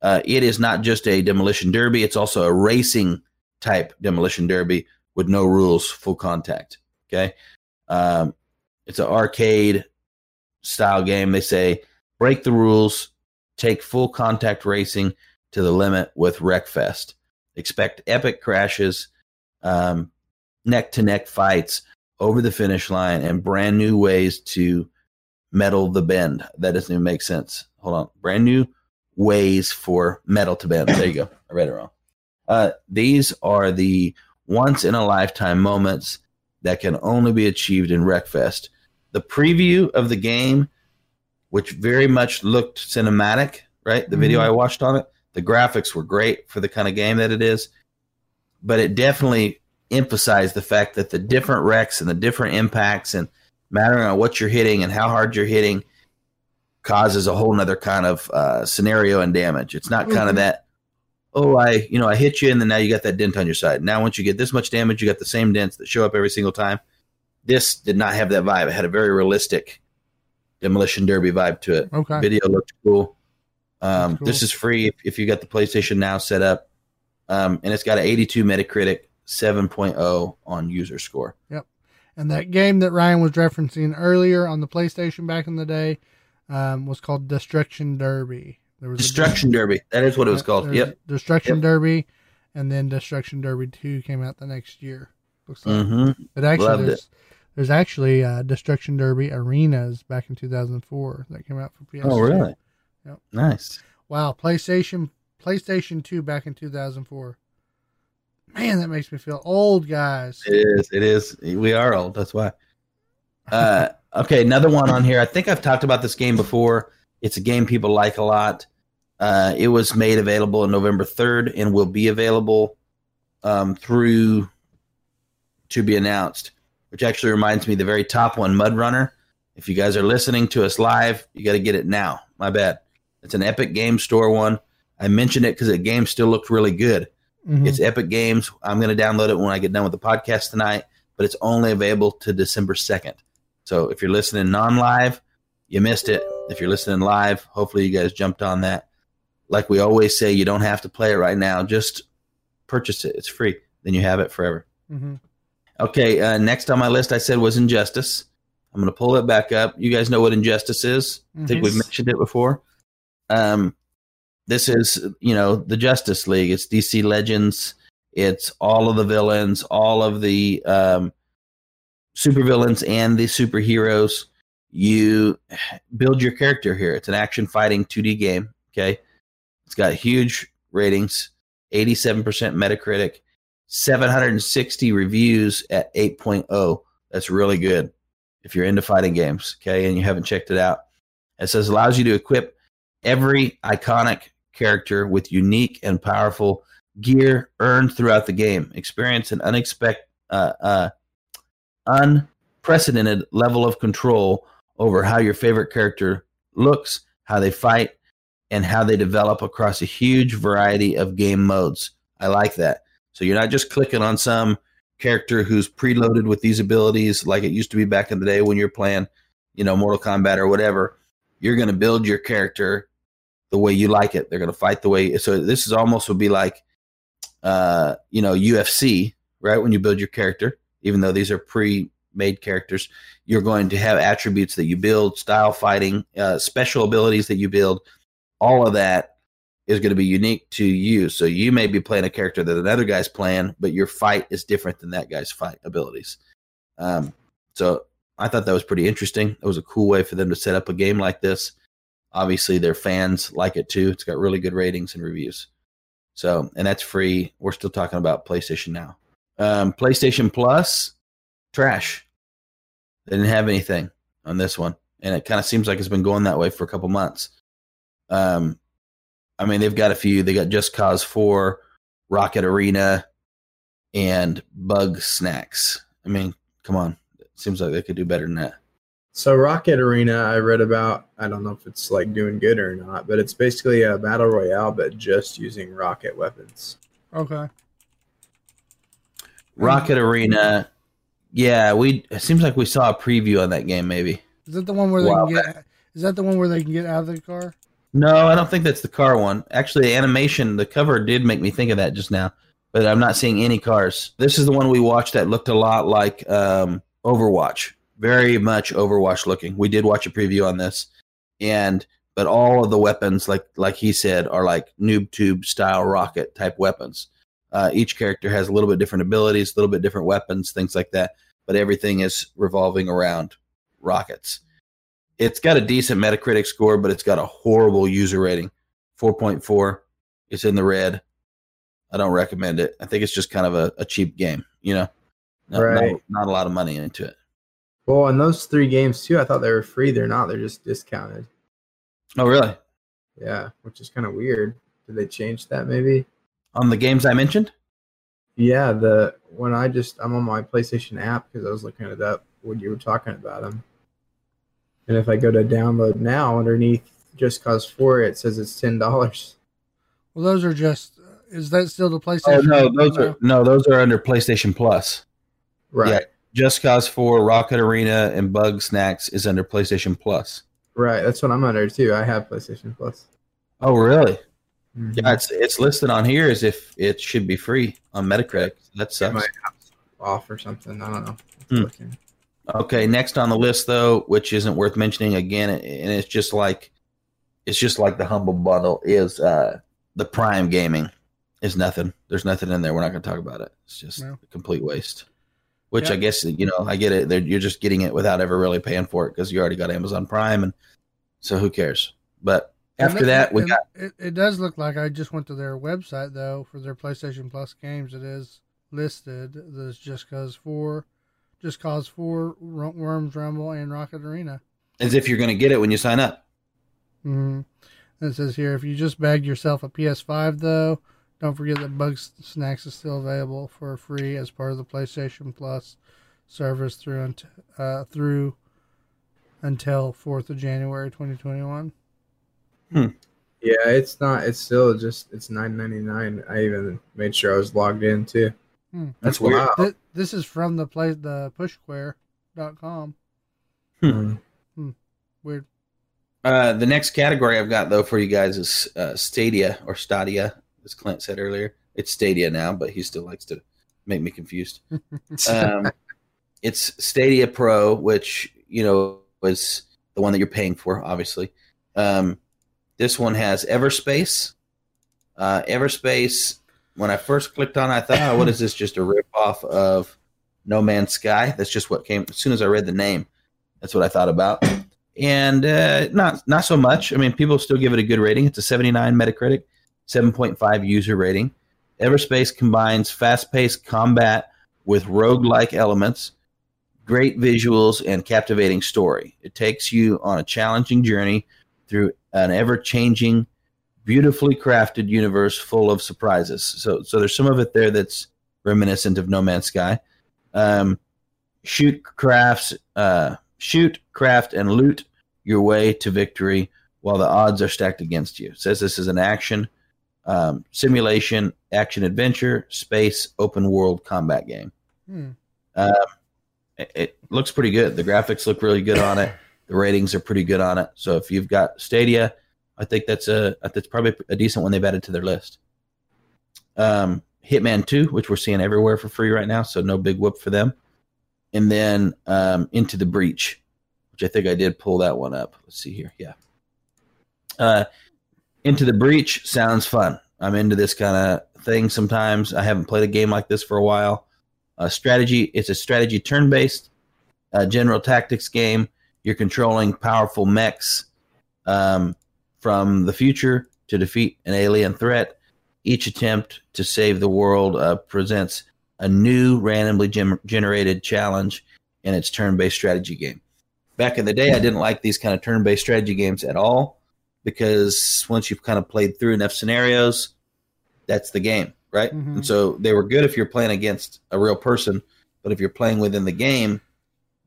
Uh, it is not just a demolition derby; it's also a racing type demolition derby with no rules, full contact. Okay, um, it's an arcade style game. They say break the rules, take full contact racing to the limit with Wreckfest. Expect epic crashes, neck to neck fights over the finish line, and brand new ways to metal the bend. That doesn't even make sense. Hold on. Brand new ways for metal to bend. There you go. I read it wrong. Uh, these are the once in a lifetime moments that can only be achieved in Wreckfest. The preview of the game, which very much looked cinematic, right? The video I watched on it, the graphics were great for the kind of game that it is, but it definitely emphasized the fact that the different wrecks and the different impacts and mattering on what you're hitting and how hard you're hitting causes a whole nother kind of uh, scenario and damage. It's not kind of that, oh, I you know I hit you and then now you got that dent on your side. Now once you get this much damage, you got the same dents that show up every single time. This did not have that vibe. It had a very realistic demolition derby vibe to it. Okay. Video looked cool. Um, cool. This is free if, if you got the PlayStation Now set up, um, and it's got an 82 Metacritic, 7.0 on user score. Yep. And that game that Ryan was referencing earlier on the PlayStation back in the day um, was called Destruction Derby. There was Destruction Derby. That is what it was called. Yep. Destruction Yep. Derby, and then Destruction Derby Two came out the next year. Looks like. hmm But actually, Loved there's, there's actually uh, Destruction Derby Arenas back in 2004 that came out for PS. Oh, really? Yep. Nice. Wow, PlayStation PlayStation 2 back in 2004. Man, that makes me feel old, guys. It is. It is. We are old. That's why. Uh, (laughs) okay, another one on here. I think I've talked about this game before. It's a game people like a lot. Uh, it was made available on November 3rd and will be available um, through to be announced, which actually reminds me the very top one, Mud Runner. If you guys are listening to us live, you got to get it now. My bad. It's an Epic Game Store one. I mentioned it because the game still looked really good. Mhm. It's Epic Games. I'm going to download it when I get done with the podcast tonight, but it's only available to December 2nd. So if you're listening non live, you missed it. If you're listening live, hopefully you guys jumped on that. Like we always say, you don't have to play it right now. Just purchase it. It's free. Then you have it forever. Mhm. Okay, uh, next on my list I said was Injustice. I'm going to pull it back up. You guys know what Injustice is. I think we've Mhm. mentioned it before. Um, this is, you know, the Justice League. It's DC Legends. It's all of the villains, all of the um, supervillains, and the superheroes. You build your character here. It's an action fighting 2D game. Okay. It's got huge ratings 87% Metacritic, 760 reviews at 8.0. That's really good if you're into fighting games, okay, and you haven't checked it out. It says allows you to equip every iconic character with unique and powerful gear earned throughout the game. Experience an unexpected, uh, uh, unprecedented level of control over how your favorite character looks, how they fight, and how they develop across a huge variety of game modes. I like that. So you're not just clicking on some character who's preloaded with these abilities like it used to be back in the day when you're playing, you know, Mortal Kombat or whatever. you're going to build your character the way you like it. They're going to fight the way. So this is almost would be like, uh, you know, UFC, right? When you build your character, even though these are pre-made characters, you're going to have attributes that you build, style fighting, uh, special abilities that you build. All of that is going to be unique to you. So you may be playing a character that another guy's playing, but your fight is different than that guy's fight abilities. Um, so I thought that was pretty interesting. It was a cool way for them to set up a game like this. Obviously, their fans like it too. It's got really good ratings and reviews. So, and that's free. We're still talking about PlayStation now. Um, PlayStation Plus, trash. They didn't have anything on this one, and it kind of seems like it's been going that way for a couple months. Um, I mean, they've got a few. They got Just Cause Four, Rocket Arena, and Bugsnax. I mean, come on. It seems like they could do better than that. So Rocket Arena, I read about. I don't know if it's like doing good or not, but it's basically a battle royale, but just using rocket weapons. Okay. Rocket Arena. Yeah, we. It seems like we saw a preview on that game. Maybe. Is that the one where they Wow. can get? Is that the one where they can get out of the car? No, I don't think that's the car one. Actually, the animation, the cover did make me think of that just now, but I'm not seeing any cars. This is the one we watched that looked a lot like um, Overwatch, very much Overwatch looking. We did watch a preview on this, and but all of the weapons, like like he said, are like noob tube style rocket type weapons. Uh, each character has a little bit different abilities, a little bit different weapons, things like that. But everything is revolving around rockets it's got a decent Metacritic score, but it's got a horrible user rating, four point four. It's in the red. I don't recommend it. I think it's just kind of a, a cheap game. You know, not, Right. not, not a lot of money into it. Well, and those three games too, I thought they were free. They're not. They're just discounted. Oh, really? Yeah, which is kind of weird. Did they change that maybe? On the games I mentioned? Yeah, the when I just I'm on my PlayStation app because I was looking it up when you were talking about them. And if I go to download now underneath Just Cause Four, it says it's ten dollars. Well, those are just. Is that still the oh, PlayStation? Oh no, those are no, those are under PlayStation Plus. Right, Yeah. Just Cause Four, Rocket Arena, and Bugsnax is under PlayStation Plus. right. That's what I'm under too. I have PlayStation Plus. Oh, really? Mhm. Yeah, it's it's listed on here as if it should be free on Metacritic. That sucks. off or something. I don't know. Looking. Okay, next on the list though, which isn't worth mentioning again, and it's just like it's just like the humble bundle is uh the Prime Gaming is nothing. There's nothing in there. We're not going to talk about it. It's just No. a complete waste. Which Yeah. I guess you know I get it. They're, you're just getting it without ever really paying for it because you already got Amazon Prime, and so who cares? But after that, we it, got. It, it does look like I just went to their website though for their PlayStation Plus games. It is listed. There's Just Cause Four, Just Cause Four, Worms Rumble, and Rocket Arena. As if you're going to get it when you sign up. Mm-hmm. It says here, if you just bagged yourself a PS5 though, don't forget that Bugsnax is still available for free as part of the PlayStation Plus service through uh, through until 4th of January 2021. Hmm. Yeah, it's not. It's still just it's nine ninety nine. I even made sure I was logged in too. Hmm. That's weird. Wow. This, this, is from the place the pushquare.com. Hmm. hmm. hmm. Weird. Uh, the next category I've got though for you guys is uh, Stadia or Stadia, as Clint said earlier. It's Stadia now, but he still likes to make me confused. (laughs) um, it's Stadia Pro, which you know was the one that you're paying for, obviously. Um, this one has Everspace. Uh, Everspace. When I first clicked on, I thought, oh, "What is this? Just a rip off of No Man's Sky?" That's just what came as soon as I read the name. That's what I thought about, and uh, not not so much. I mean, people still give it a good rating. It's a 79 Metacritic, 7.5 user rating. Everspace combines fast-paced combat with roguelike elements, great visuals, and captivating story. It takes you on a challenging journey through an ever-changing, beautifully crafted universe full of surprises. So, so there's some of it there that's reminiscent of No Man's Sky. Um, shoot crafts, uh, shoot, craft, and loot your way to victory while the odds are stacked against you. It says this is an action um, simulation, action adventure, space, open world combat game. Hmm. Um, it, it looks pretty good. The graphics look really good on it. (coughs) The ratings are pretty good on it. So if you've got Stadia, I think that's a that's probably a decent one they've added to their list. Um, Hitman 2, which we're seeing everywhere for free right now, so no big whoop for them. And then um, Into the Breach, which I think I did pull that one up. Let's see here. Yeah. Uh, Into the Breach sounds fun. I'm into this kind of thing sometimes. I haven't played a game like this for a while. Uh, strategy, it's a strategy turn based uh, general tactics game. You're controlling powerful mechs um, from the future to defeat an alien threat. Each attempt to save the world uh, presents a new randomly gem- generated challenge in its turn based strategy game. Back in the day, I didn't like these kind of turn based strategy games at all because once you've kind of played through enough scenarios, that's the game, right? Mhm. And so they were good if you're playing against a real person, but if you're playing within the game,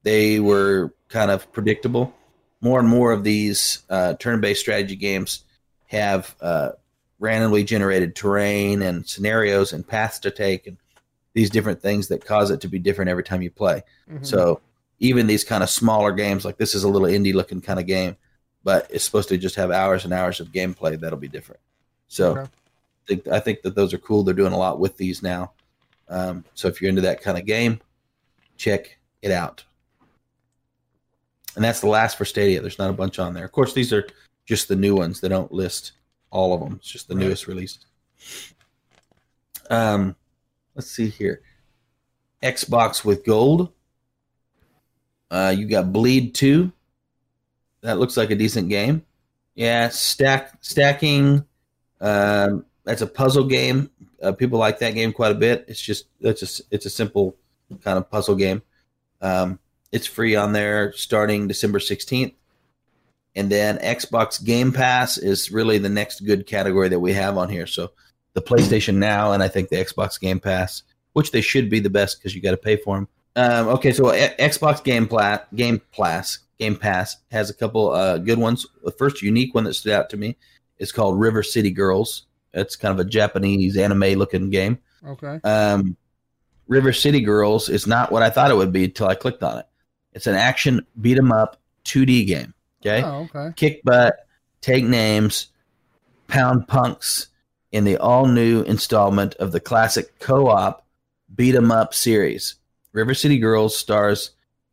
they were kind of predictable. More and more of these uh, turn-based strategy games have uh, randomly generated terrain and scenarios and paths to take and these different things that cause it to be different every time you play. Mhm. So even these kind of smaller games, like this is a little indie looking kind of game, but it's supposed to just have hours and hours of gameplay that'll be different. So Okay. I think I think that those are cool. They're doing a lot with these now. Um, so if you're into that kind of game, check it out. And that's the last for Stadia. There's not a bunch on there. Of course, these are just the new ones. They don't list all of them. It's just the Right. newest release. Um, let's see here. Xbox with gold. Uh, you got Bleed Two. That looks like a decent game. Yeah, stack stacking. Um, that's a puzzle game. Uh, people like that game quite a bit. It's just it's a it's a simple kind of puzzle game. Um, it's free on there starting December sixteenth, and then Xbox Game Pass is really the next good category that we have on here. So the PlayStation Now and I think the Xbox Game Pass, which they should be the best because you got to pay for them. Um, okay, so Xbox Game Pla- Game Pass Game Pass has a couple uh, good ones. The first unique one that stood out to me is called River City Girls. It's kind of a Japanese anime looking game. Okay. Um, River City Girls is not what I thought it would be until I clicked on it. It's an action beat 'em up 2D game. Okay, Oh, okay. kick butt, take names, pound punks in the all new installment of the classic co op beat 'em up series. River City Girls stars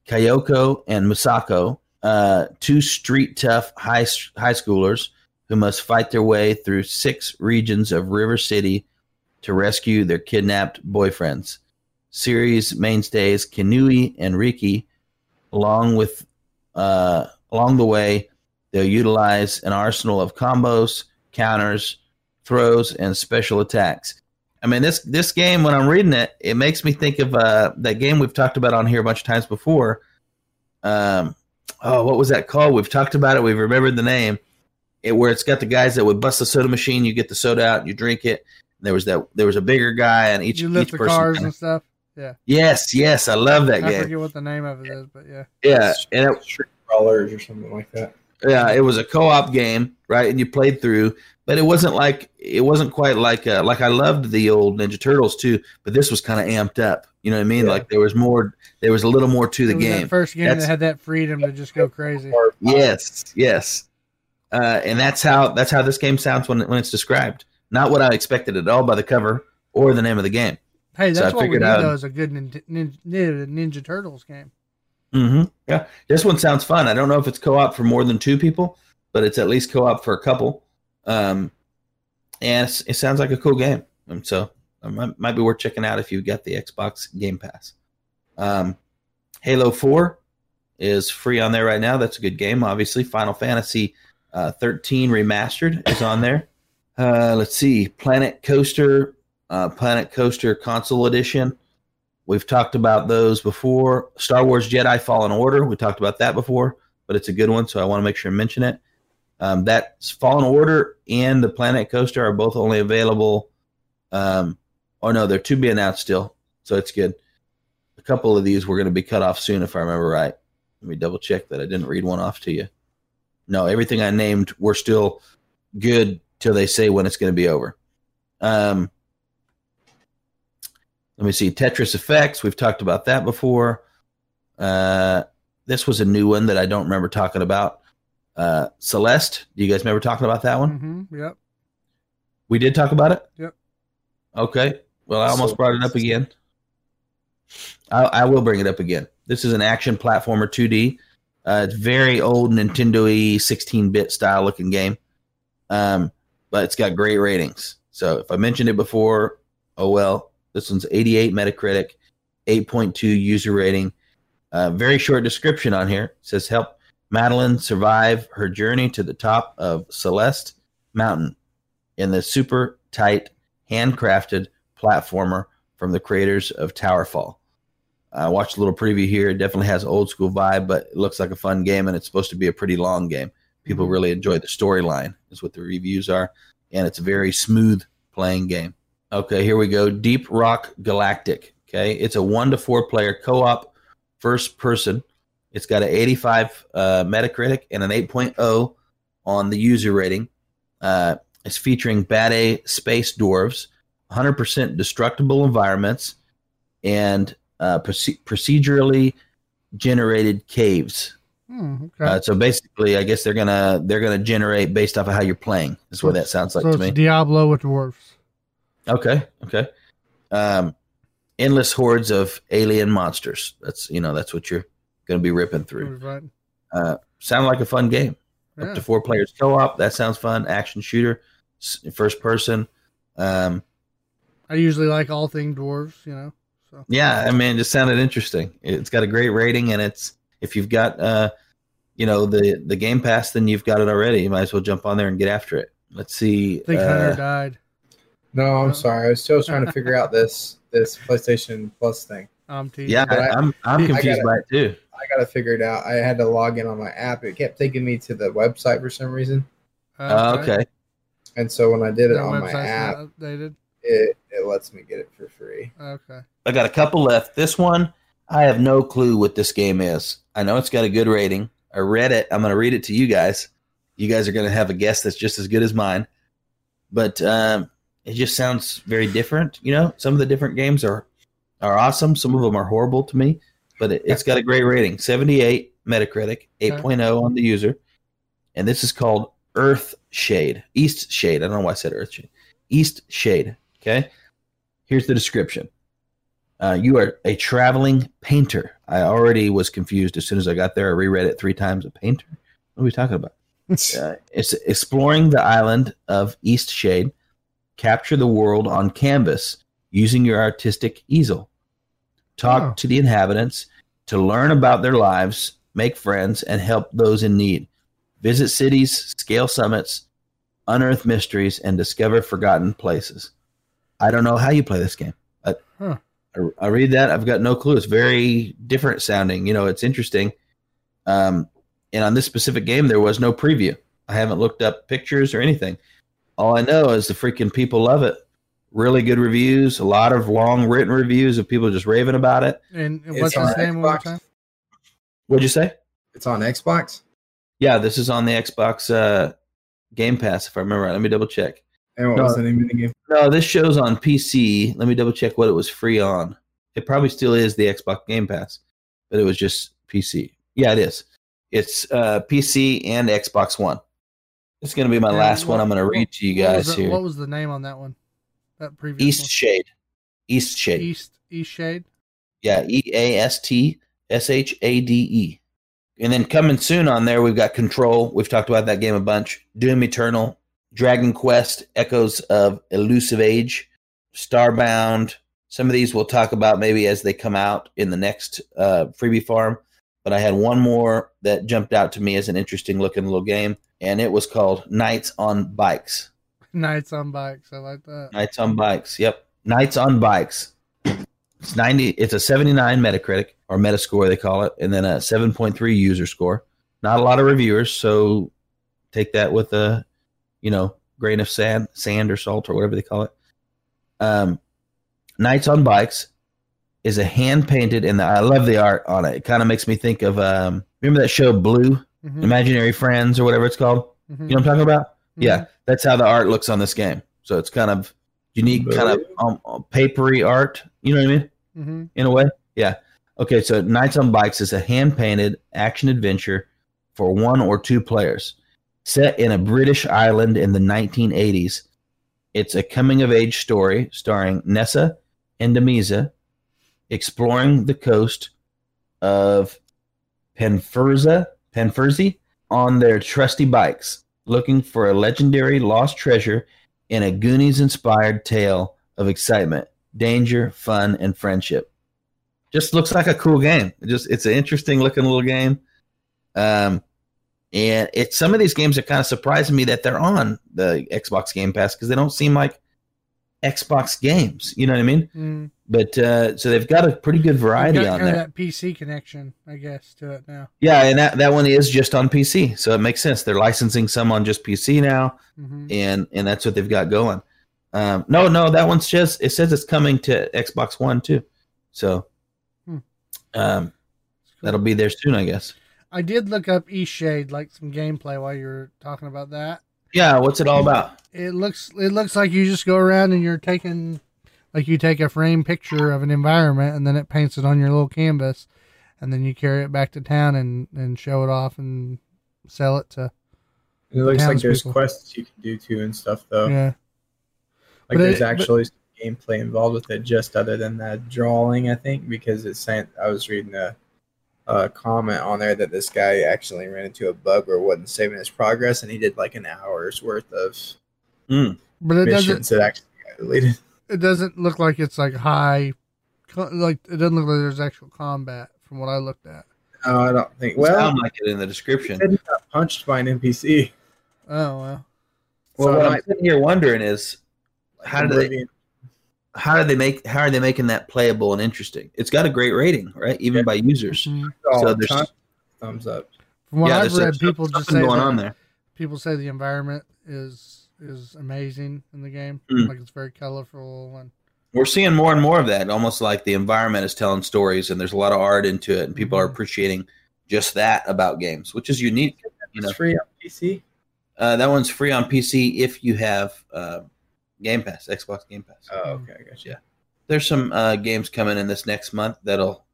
Kyoko and Misako, uh, two street tough high high schoolers who must fight their way through six regions of River City to rescue their kidnapped boyfriends. Series mainstays Kinui and Riki, along with uh, along the way, they'll utilize an arsenal of combos, counters, throws, and special attacks. I mean, this this game when I'm reading it, it makes me think of uh, that game we've talked about on here a bunch of times before. Um, oh, what was that called? We've talked about it. We've remembered the name. It where it's got the guys that would bust the soda machine. You get the soda out, you drink it. There was that. There was a bigger guy, and each you lift each the person. cars kinda- and stuff. Yes, yes, I love that I game. forget what the name of it is, but yeah. Yeah, and it, Street crawlers or something like that. yeah, it was a co-op game, right? And you played through, but it wasn't like it wasn't quite like uh, like I loved the old Ninja Turtles too, but this was kind of amped up. You know what I mean? Yeah. Like there was more, there was a little more to the It was that game. first game That's- that had that freedom to just go crazy. Yes, yes, uh, and that's how that's how this game sounds when when it's described. Not what I expected at all by the cover or the name of the game. Hey, that's I what we need out- though is a good Ninja, Ninja, Ninja Turtles game. Mm-hmm. Yeah, this one sounds fun. I don't know if it's co-op for more than two people, but it's at least co-op for a couple. Um, and it sounds like a cool game, and so it might, might be worth checking out if you've got the Xbox Game Pass. Um, Halo Four is free on there right now. That's a good game. Obviously, Final Fantasy uh, 13 remastered is on there. Uh, let's see, Planet Coaster, uh, Planet Coaster Console Edition. We've talked about those before. Star Wars Jedi Fallen Order. We talked about that before, but it's a good one, so I want to make sure to mention it. Um, that Fallen Order and the Planet Coaster are both only available. Um, oh no, they're to be announced still, so it's good. A couple of these were going to be cut off soon, if I remember right. Let me double check that I didn't read one off to you. No, everything I named were still good till they say when it's going to be over. Um, let me see. Tetris Effects. We've talked about that before. Uh, this was a new one that I don't remember talking about. Uh, Celeste. Do you guys remember talking about that one? Mm-hmm. Yep. We did talk about it. Yep. Okay. Well, I almost brought it up again. I, I will bring it up again. This is an action platformer 2D. Uh, it's very old Nintendo y 16 bit style looking game, um, but it's got great ratings. So if I mentioned it before, oh well. This one's 88 Metacritic, 8.2 user rating. Uh, very short description on here. It says help Madeline survive her journey to the top of Celeste Mountain in the super tight, handcrafted platformer from the creators of Towerfall. I watched a little preview here. It definitely has old school vibe, but it looks like a fun game, and it's supposed to be a pretty long game. People really enjoy the storyline, is what the reviews are, and it's a very smooth playing game. Okay, here we go. Deep Rock Galactic. Okay, it's a one to four player co op first person. It's got an 85 uh, Metacritic and an 8.0 on the user rating. Uh, it's featuring bad A space dwarves, 100% destructible environments, and uh, proce- procedurally generated caves. Hmm, okay. Uh, so basically, I guess they're gonna they're gonna generate based off of how you're playing. Is what that sounds like so to it's me. Diablo with dwarves. Okay, okay. Um, endless hordes of alien monsters. That's you know that's what you're gonna be ripping through. Uh, sound like a fun game. Yeah. Up to four players co-op. That sounds fun. Action shooter, first person. Um, I usually like all thing dwarves, you know. So yeah, I mean, it just sounded interesting. It's got a great rating, and it's if you've got uh, you know, the the Game Pass, then you've got it already. You might as well jump on there and get after it. Let's see. I think uh, Hunter died. No, I'm sorry. I was still trying to figure out this (laughs) this PlayStation Plus thing. I'm teasing. yeah, I- I, I'm I'm confused gotta- by it too. I got to figure it out. I had to log in on my app. It kept taking me to the website for some reason, Uh, okay. and so when I did it That on my app, updated. it it lets me get it for free. Okay. I got a couple left. This one, I have no clue what this game is. I know it's got a good rating. I read it. I'm going to read it to you guys. You guys are going to have a guess that's just as good as mine. But um, it just sounds very different. You know, some of the different games are are awesome. Some of them are horrible to me. But it, it's got a great rating 78 Metacritic, 8.0 on the user. And this is called Earth Shade. East Shade. I don't know why I said Earth Shade. East Shade. Okay. Here's the description. Uh, you are a traveling painter. I already was confused as soon as I got there. I reread it three times. A painter? What are we talking about? (laughs) uh, it's exploring the island of East Shade. Capture the world on canvas using your artistic easel. Talk Oh. to the inhabitants to learn about their lives, make friends, and help those in need. Visit cities, scale summits, unearth mysteries, and discover forgotten places. I don't know how you play this game. I, Huh. I, I read that. I've got no clue. It's very different sounding. You know, it's interesting. Um, and on this specific game, there was no preview. I haven't looked up pictures or anything. All I know is the freaking people love it. Really good reviews. A lot of long written reviews of people just raving about it. And, and what's on his name one more Xbox. time? What'd you say? It's on Xbox. Yeah, this is on the Xbox uh, Game Pass, if I remember right. Let me double check. And what No. was the name of the game? No, this show's on PC. Let me double check what it was free on. It probably still is the Xbox Game Pass, but it was just PC. Yeah, it is. It's uh, PC and Xbox One. It's going to be my last one. I'm going to read to you what guys the- here. What was the name on that one? That previous East one? Shade. East Shade. East East Shade. Yeah, E A S T S H A D E. And then coming soon on there, we've got Control. We've talked about that game a bunch. Doom Eternal, Dragon Quest, Echoes of Elusive Age, Starbound. Some of these we'll talk about maybe as they come out in the next uh, freebie farm. But I had one more that jumped out to me as an interesting looking little game, and it was called Knights on Bikes. Nights on bikes. I like that. Knights on Bikes. Yep. Knights on Bikes. It's 90 it's a 79 Metacritic or Metascore they call it and then a 7.3 user score. Not a lot of reviewers, so take that with a you know, grain of sand, sand or salt or whatever they call it. Um Knights on Bikes is a hand painted and I love the art on it. It kind of makes me think of um remember that show Blue, Mhm, Imaginary Friends or whatever it's called? mhm, You know what I'm talking about? mhm. Yeah, that's how the art looks on this game. So it's kind of unique, kind of um, papery art. You know what I mean? Mhm. In a way, yeah. Okay, so Knights on Bikes is a hand painted action adventure for one or two players. Set in a British island in the 1980s, it's a coming of age story starring Nessa and Demelza exploring the coast of Penferza, Penferzi on their trusty bikes, looking for a legendary lost treasure in a Goonies inspired tale of excitement, danger, fun, and friendship. Just looks like a cool game. It just it's an interesting looking little game. Um and it's some of these games are kind of surprising me that they're on the Xbox Game Pass because they don't seem like Xbox games. You know what I mean? Mm. But uh, so they've got a pretty good variety on there. that PC connection, I guess, to it now. Yeah, and that, that one is just on PC, so it makes sense. They're licensing some on just PC now, hmm and and that's what they've got going. Um, no, no, that one's just it says it's coming to Xbox One too, so Hmm. um, that'll be there soon, I guess. I did look up Eastshade, like some gameplay while you were talking about that. Yeah, what's it all about? It looks it looks like you just go around and you're taking like you take a frame picture of an environment and then it paints it on your little canvas and then you carry it back to town and and show it off and sell it to It looks like there's Townspeople. quests you can do too and stuff though. yeah. Like But there's it- but- actually some gameplay involved with it, just other than that drawing. I think because it's saying I was reading a, a comment on there that this guy actually ran into a bug where it wasn't saving his progress, and he did like an hour's worth of hmm. But it doesn't missions that actually got deleted. (laughs) it doesn't look like it's like high like it doesn't look like there's actual combat from what I looked at. No, I don't think. Well, Sound like it in the description. said he got punched by an NPC. Oh well. Well, So what I'm sitting here wondering is how do they Oblivion. How do they make how are they making that playable and interesting? It's got a great rating, right? Even Yeah. by users. Mhm. Oh, so there's- ton- thumbs up. From what yeah, I've read, some- people just something say going on there. people say the environment is is amazing in the game. Mm. Like it's very colorful and We're seeing more and more of that. Almost like the environment is telling stories, and there's a lot of art into it, and people are appreciating just that about games, which is unique. You know, It's free on PC. uh, that one's free on PC if you have uh, Game Pass, Xbox Game Pass. Oh, okay, I got you. there's some uh, games coming in this next month that'll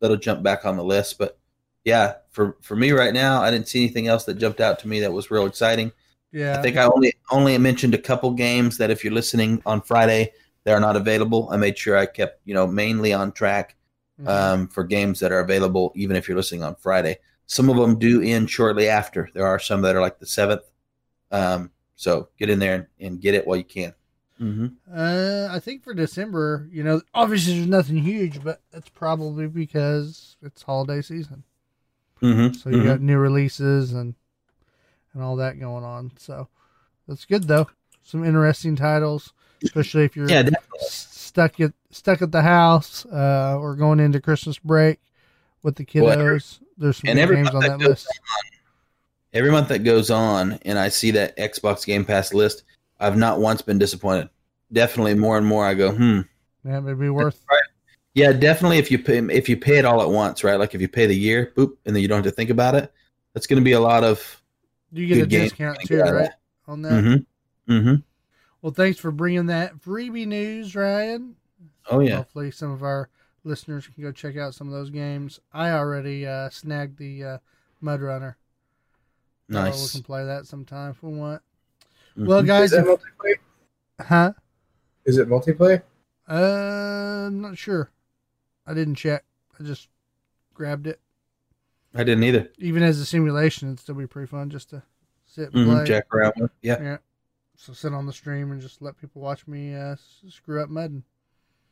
that'll jump back on the list. But yeah, for for me right now, I didn't see anything else that jumped out to me that was real exciting. yeah. I think I only only mentioned a couple games that if you're listening on Friday, they are not available. I made sure I kept you know mainly on track Mhm. um, for games that are available, even if you're listening on Friday. Some of them do end shortly after. There are some that are like the seventh. Um, so get in there and, and get it while you can. Mm-hmm. Uh, I think for December, you know, obviously there's nothing huge, but that's probably because it's holiday season. Mm-hmm. So you got new releases and and all that going on. So that's good though. Some interesting titles, especially if you're yeah, stuck at stuck at the house uh, or going into Christmas break with the Well, kiddos. There's some and good games on that that goes list. Every month that goes on and I see that Xbox Game Pass list, I've not once been disappointed. Definitely more and more I go, hmm. Yeah, it'd be worth. Yeah, definitely if you pay if you pay it all at once, right? Like if you pay the year, boop, and then you don't have to think about it, that's gonna be a lot of You get a discount too, right? On that. mm-hmm. Mm-hmm. Well, thanks for bringing that freebie news, Ryan. Oh yeah. Hopefully, some of our listeners can go check out some of those games. I already uh, snagged the uh, MudRunner. Uh, we can play that sometime if we want. Mhm. Well, guys, Is it if- multiplayer? huh? Is it multiplayer? Uh, I'm not sure. I didn't check. I just grabbed it. I didn't either. Even as a simulation, it'd still be pretty fun just to sit and hmm play. Jack around with. Yeah. Yeah. So sit on the stream and just let people watch me uh, screw up mudding.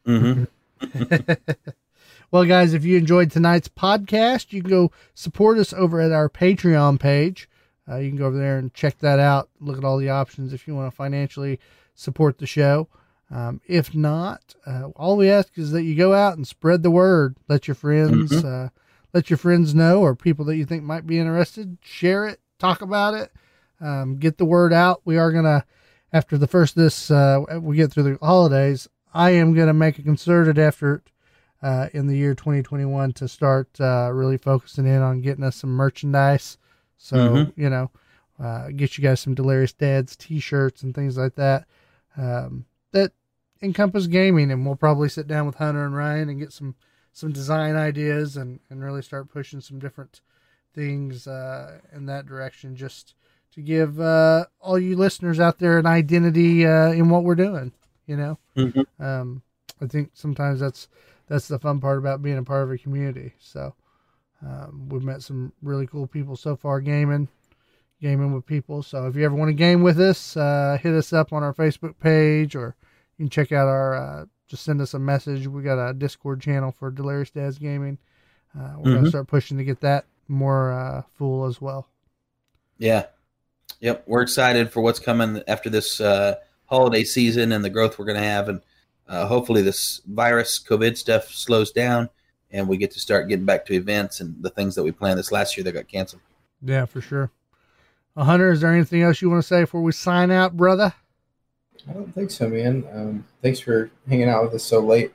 Mm-hmm. (laughs) (laughs) well, guys, if you enjoyed tonight's podcast, you can go support us over at our Patreon page. Uh, you can go over there and check that out. Look at all the options if you want to financially support the show. Um, if not, uh, all we ask is that you go out and spread the word. Let your friends, uh, let your friends know, or people that you think might be interested. Share it, talk about it, um, get the word out. We are gonna, after the first this, uh, we get through the holidays. I am gonna make a concerted effort uh, in the year 2021 to start uh, really focusing in on getting us some merchandise. So Mhm. you know, uh, get you guys some Delirious Dads T-shirts and things like that um, that encompass gaming, and we'll probably sit down with Hunter and Ryan and get some some design ideas and and really start pushing some different things uh, in that direction. Just to give uh, all you listeners out there an identity uh, in what we're doing. You know, Mhm. um, I think sometimes that's that's the fun part about being a part of a community. So um, we've met some really cool people so far gaming, gaming with people. So if you ever want to game with us, uh, hit us up on our Facebook page, or you can check out our. Uh, just send us a message. We got a Discord channel for Delirious Dads Gaming. Uh, we're gonna Mhm. start pushing to get that more uh, full as well. Yeah. Yep. We're excited for what's coming after this uh, holiday season and the growth we're going to have. And uh, hopefully, this virus, COVID stuff slows down and we get to start getting back to events and the things that we planned this last year that got canceled. Yeah, for sure. Uh, Hunter, is there anything else you want to say before we sign out, brother? I don't think so, man. Um, thanks for hanging out with us so late.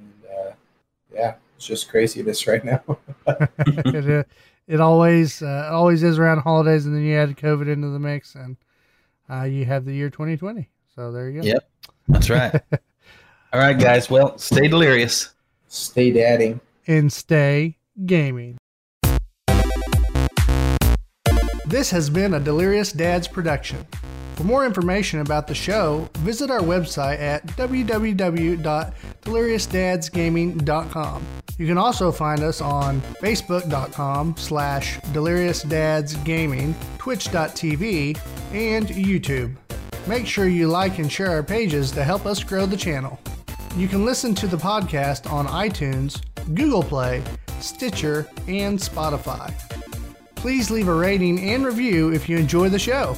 And uh, yeah, it's just craziness right now. (laughs) (laughs) it, uh, it always uh, always is around holidays, and then you add COVID into the mix, and uh, you have the year 2020. So there you go. Yep. That's right. (laughs) All right, guys. Well, stay delirious. Stay dadding. and stay gaming. This has been a Delirious Dads production. For more information about the show, visit our website at www.deliriousdadsgaming.com. You can also find us on facebook.com slash deliriousdadsgaming, twitch.tv, and YouTube. Make sure you like and share our pages to help us grow the channel. You can listen to the podcast on iTunes, Google Play, Stitcher, and Spotify. Please leave a rating and review if you enjoy the show.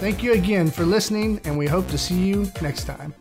Thank you again for listening, and we hope to see you next time.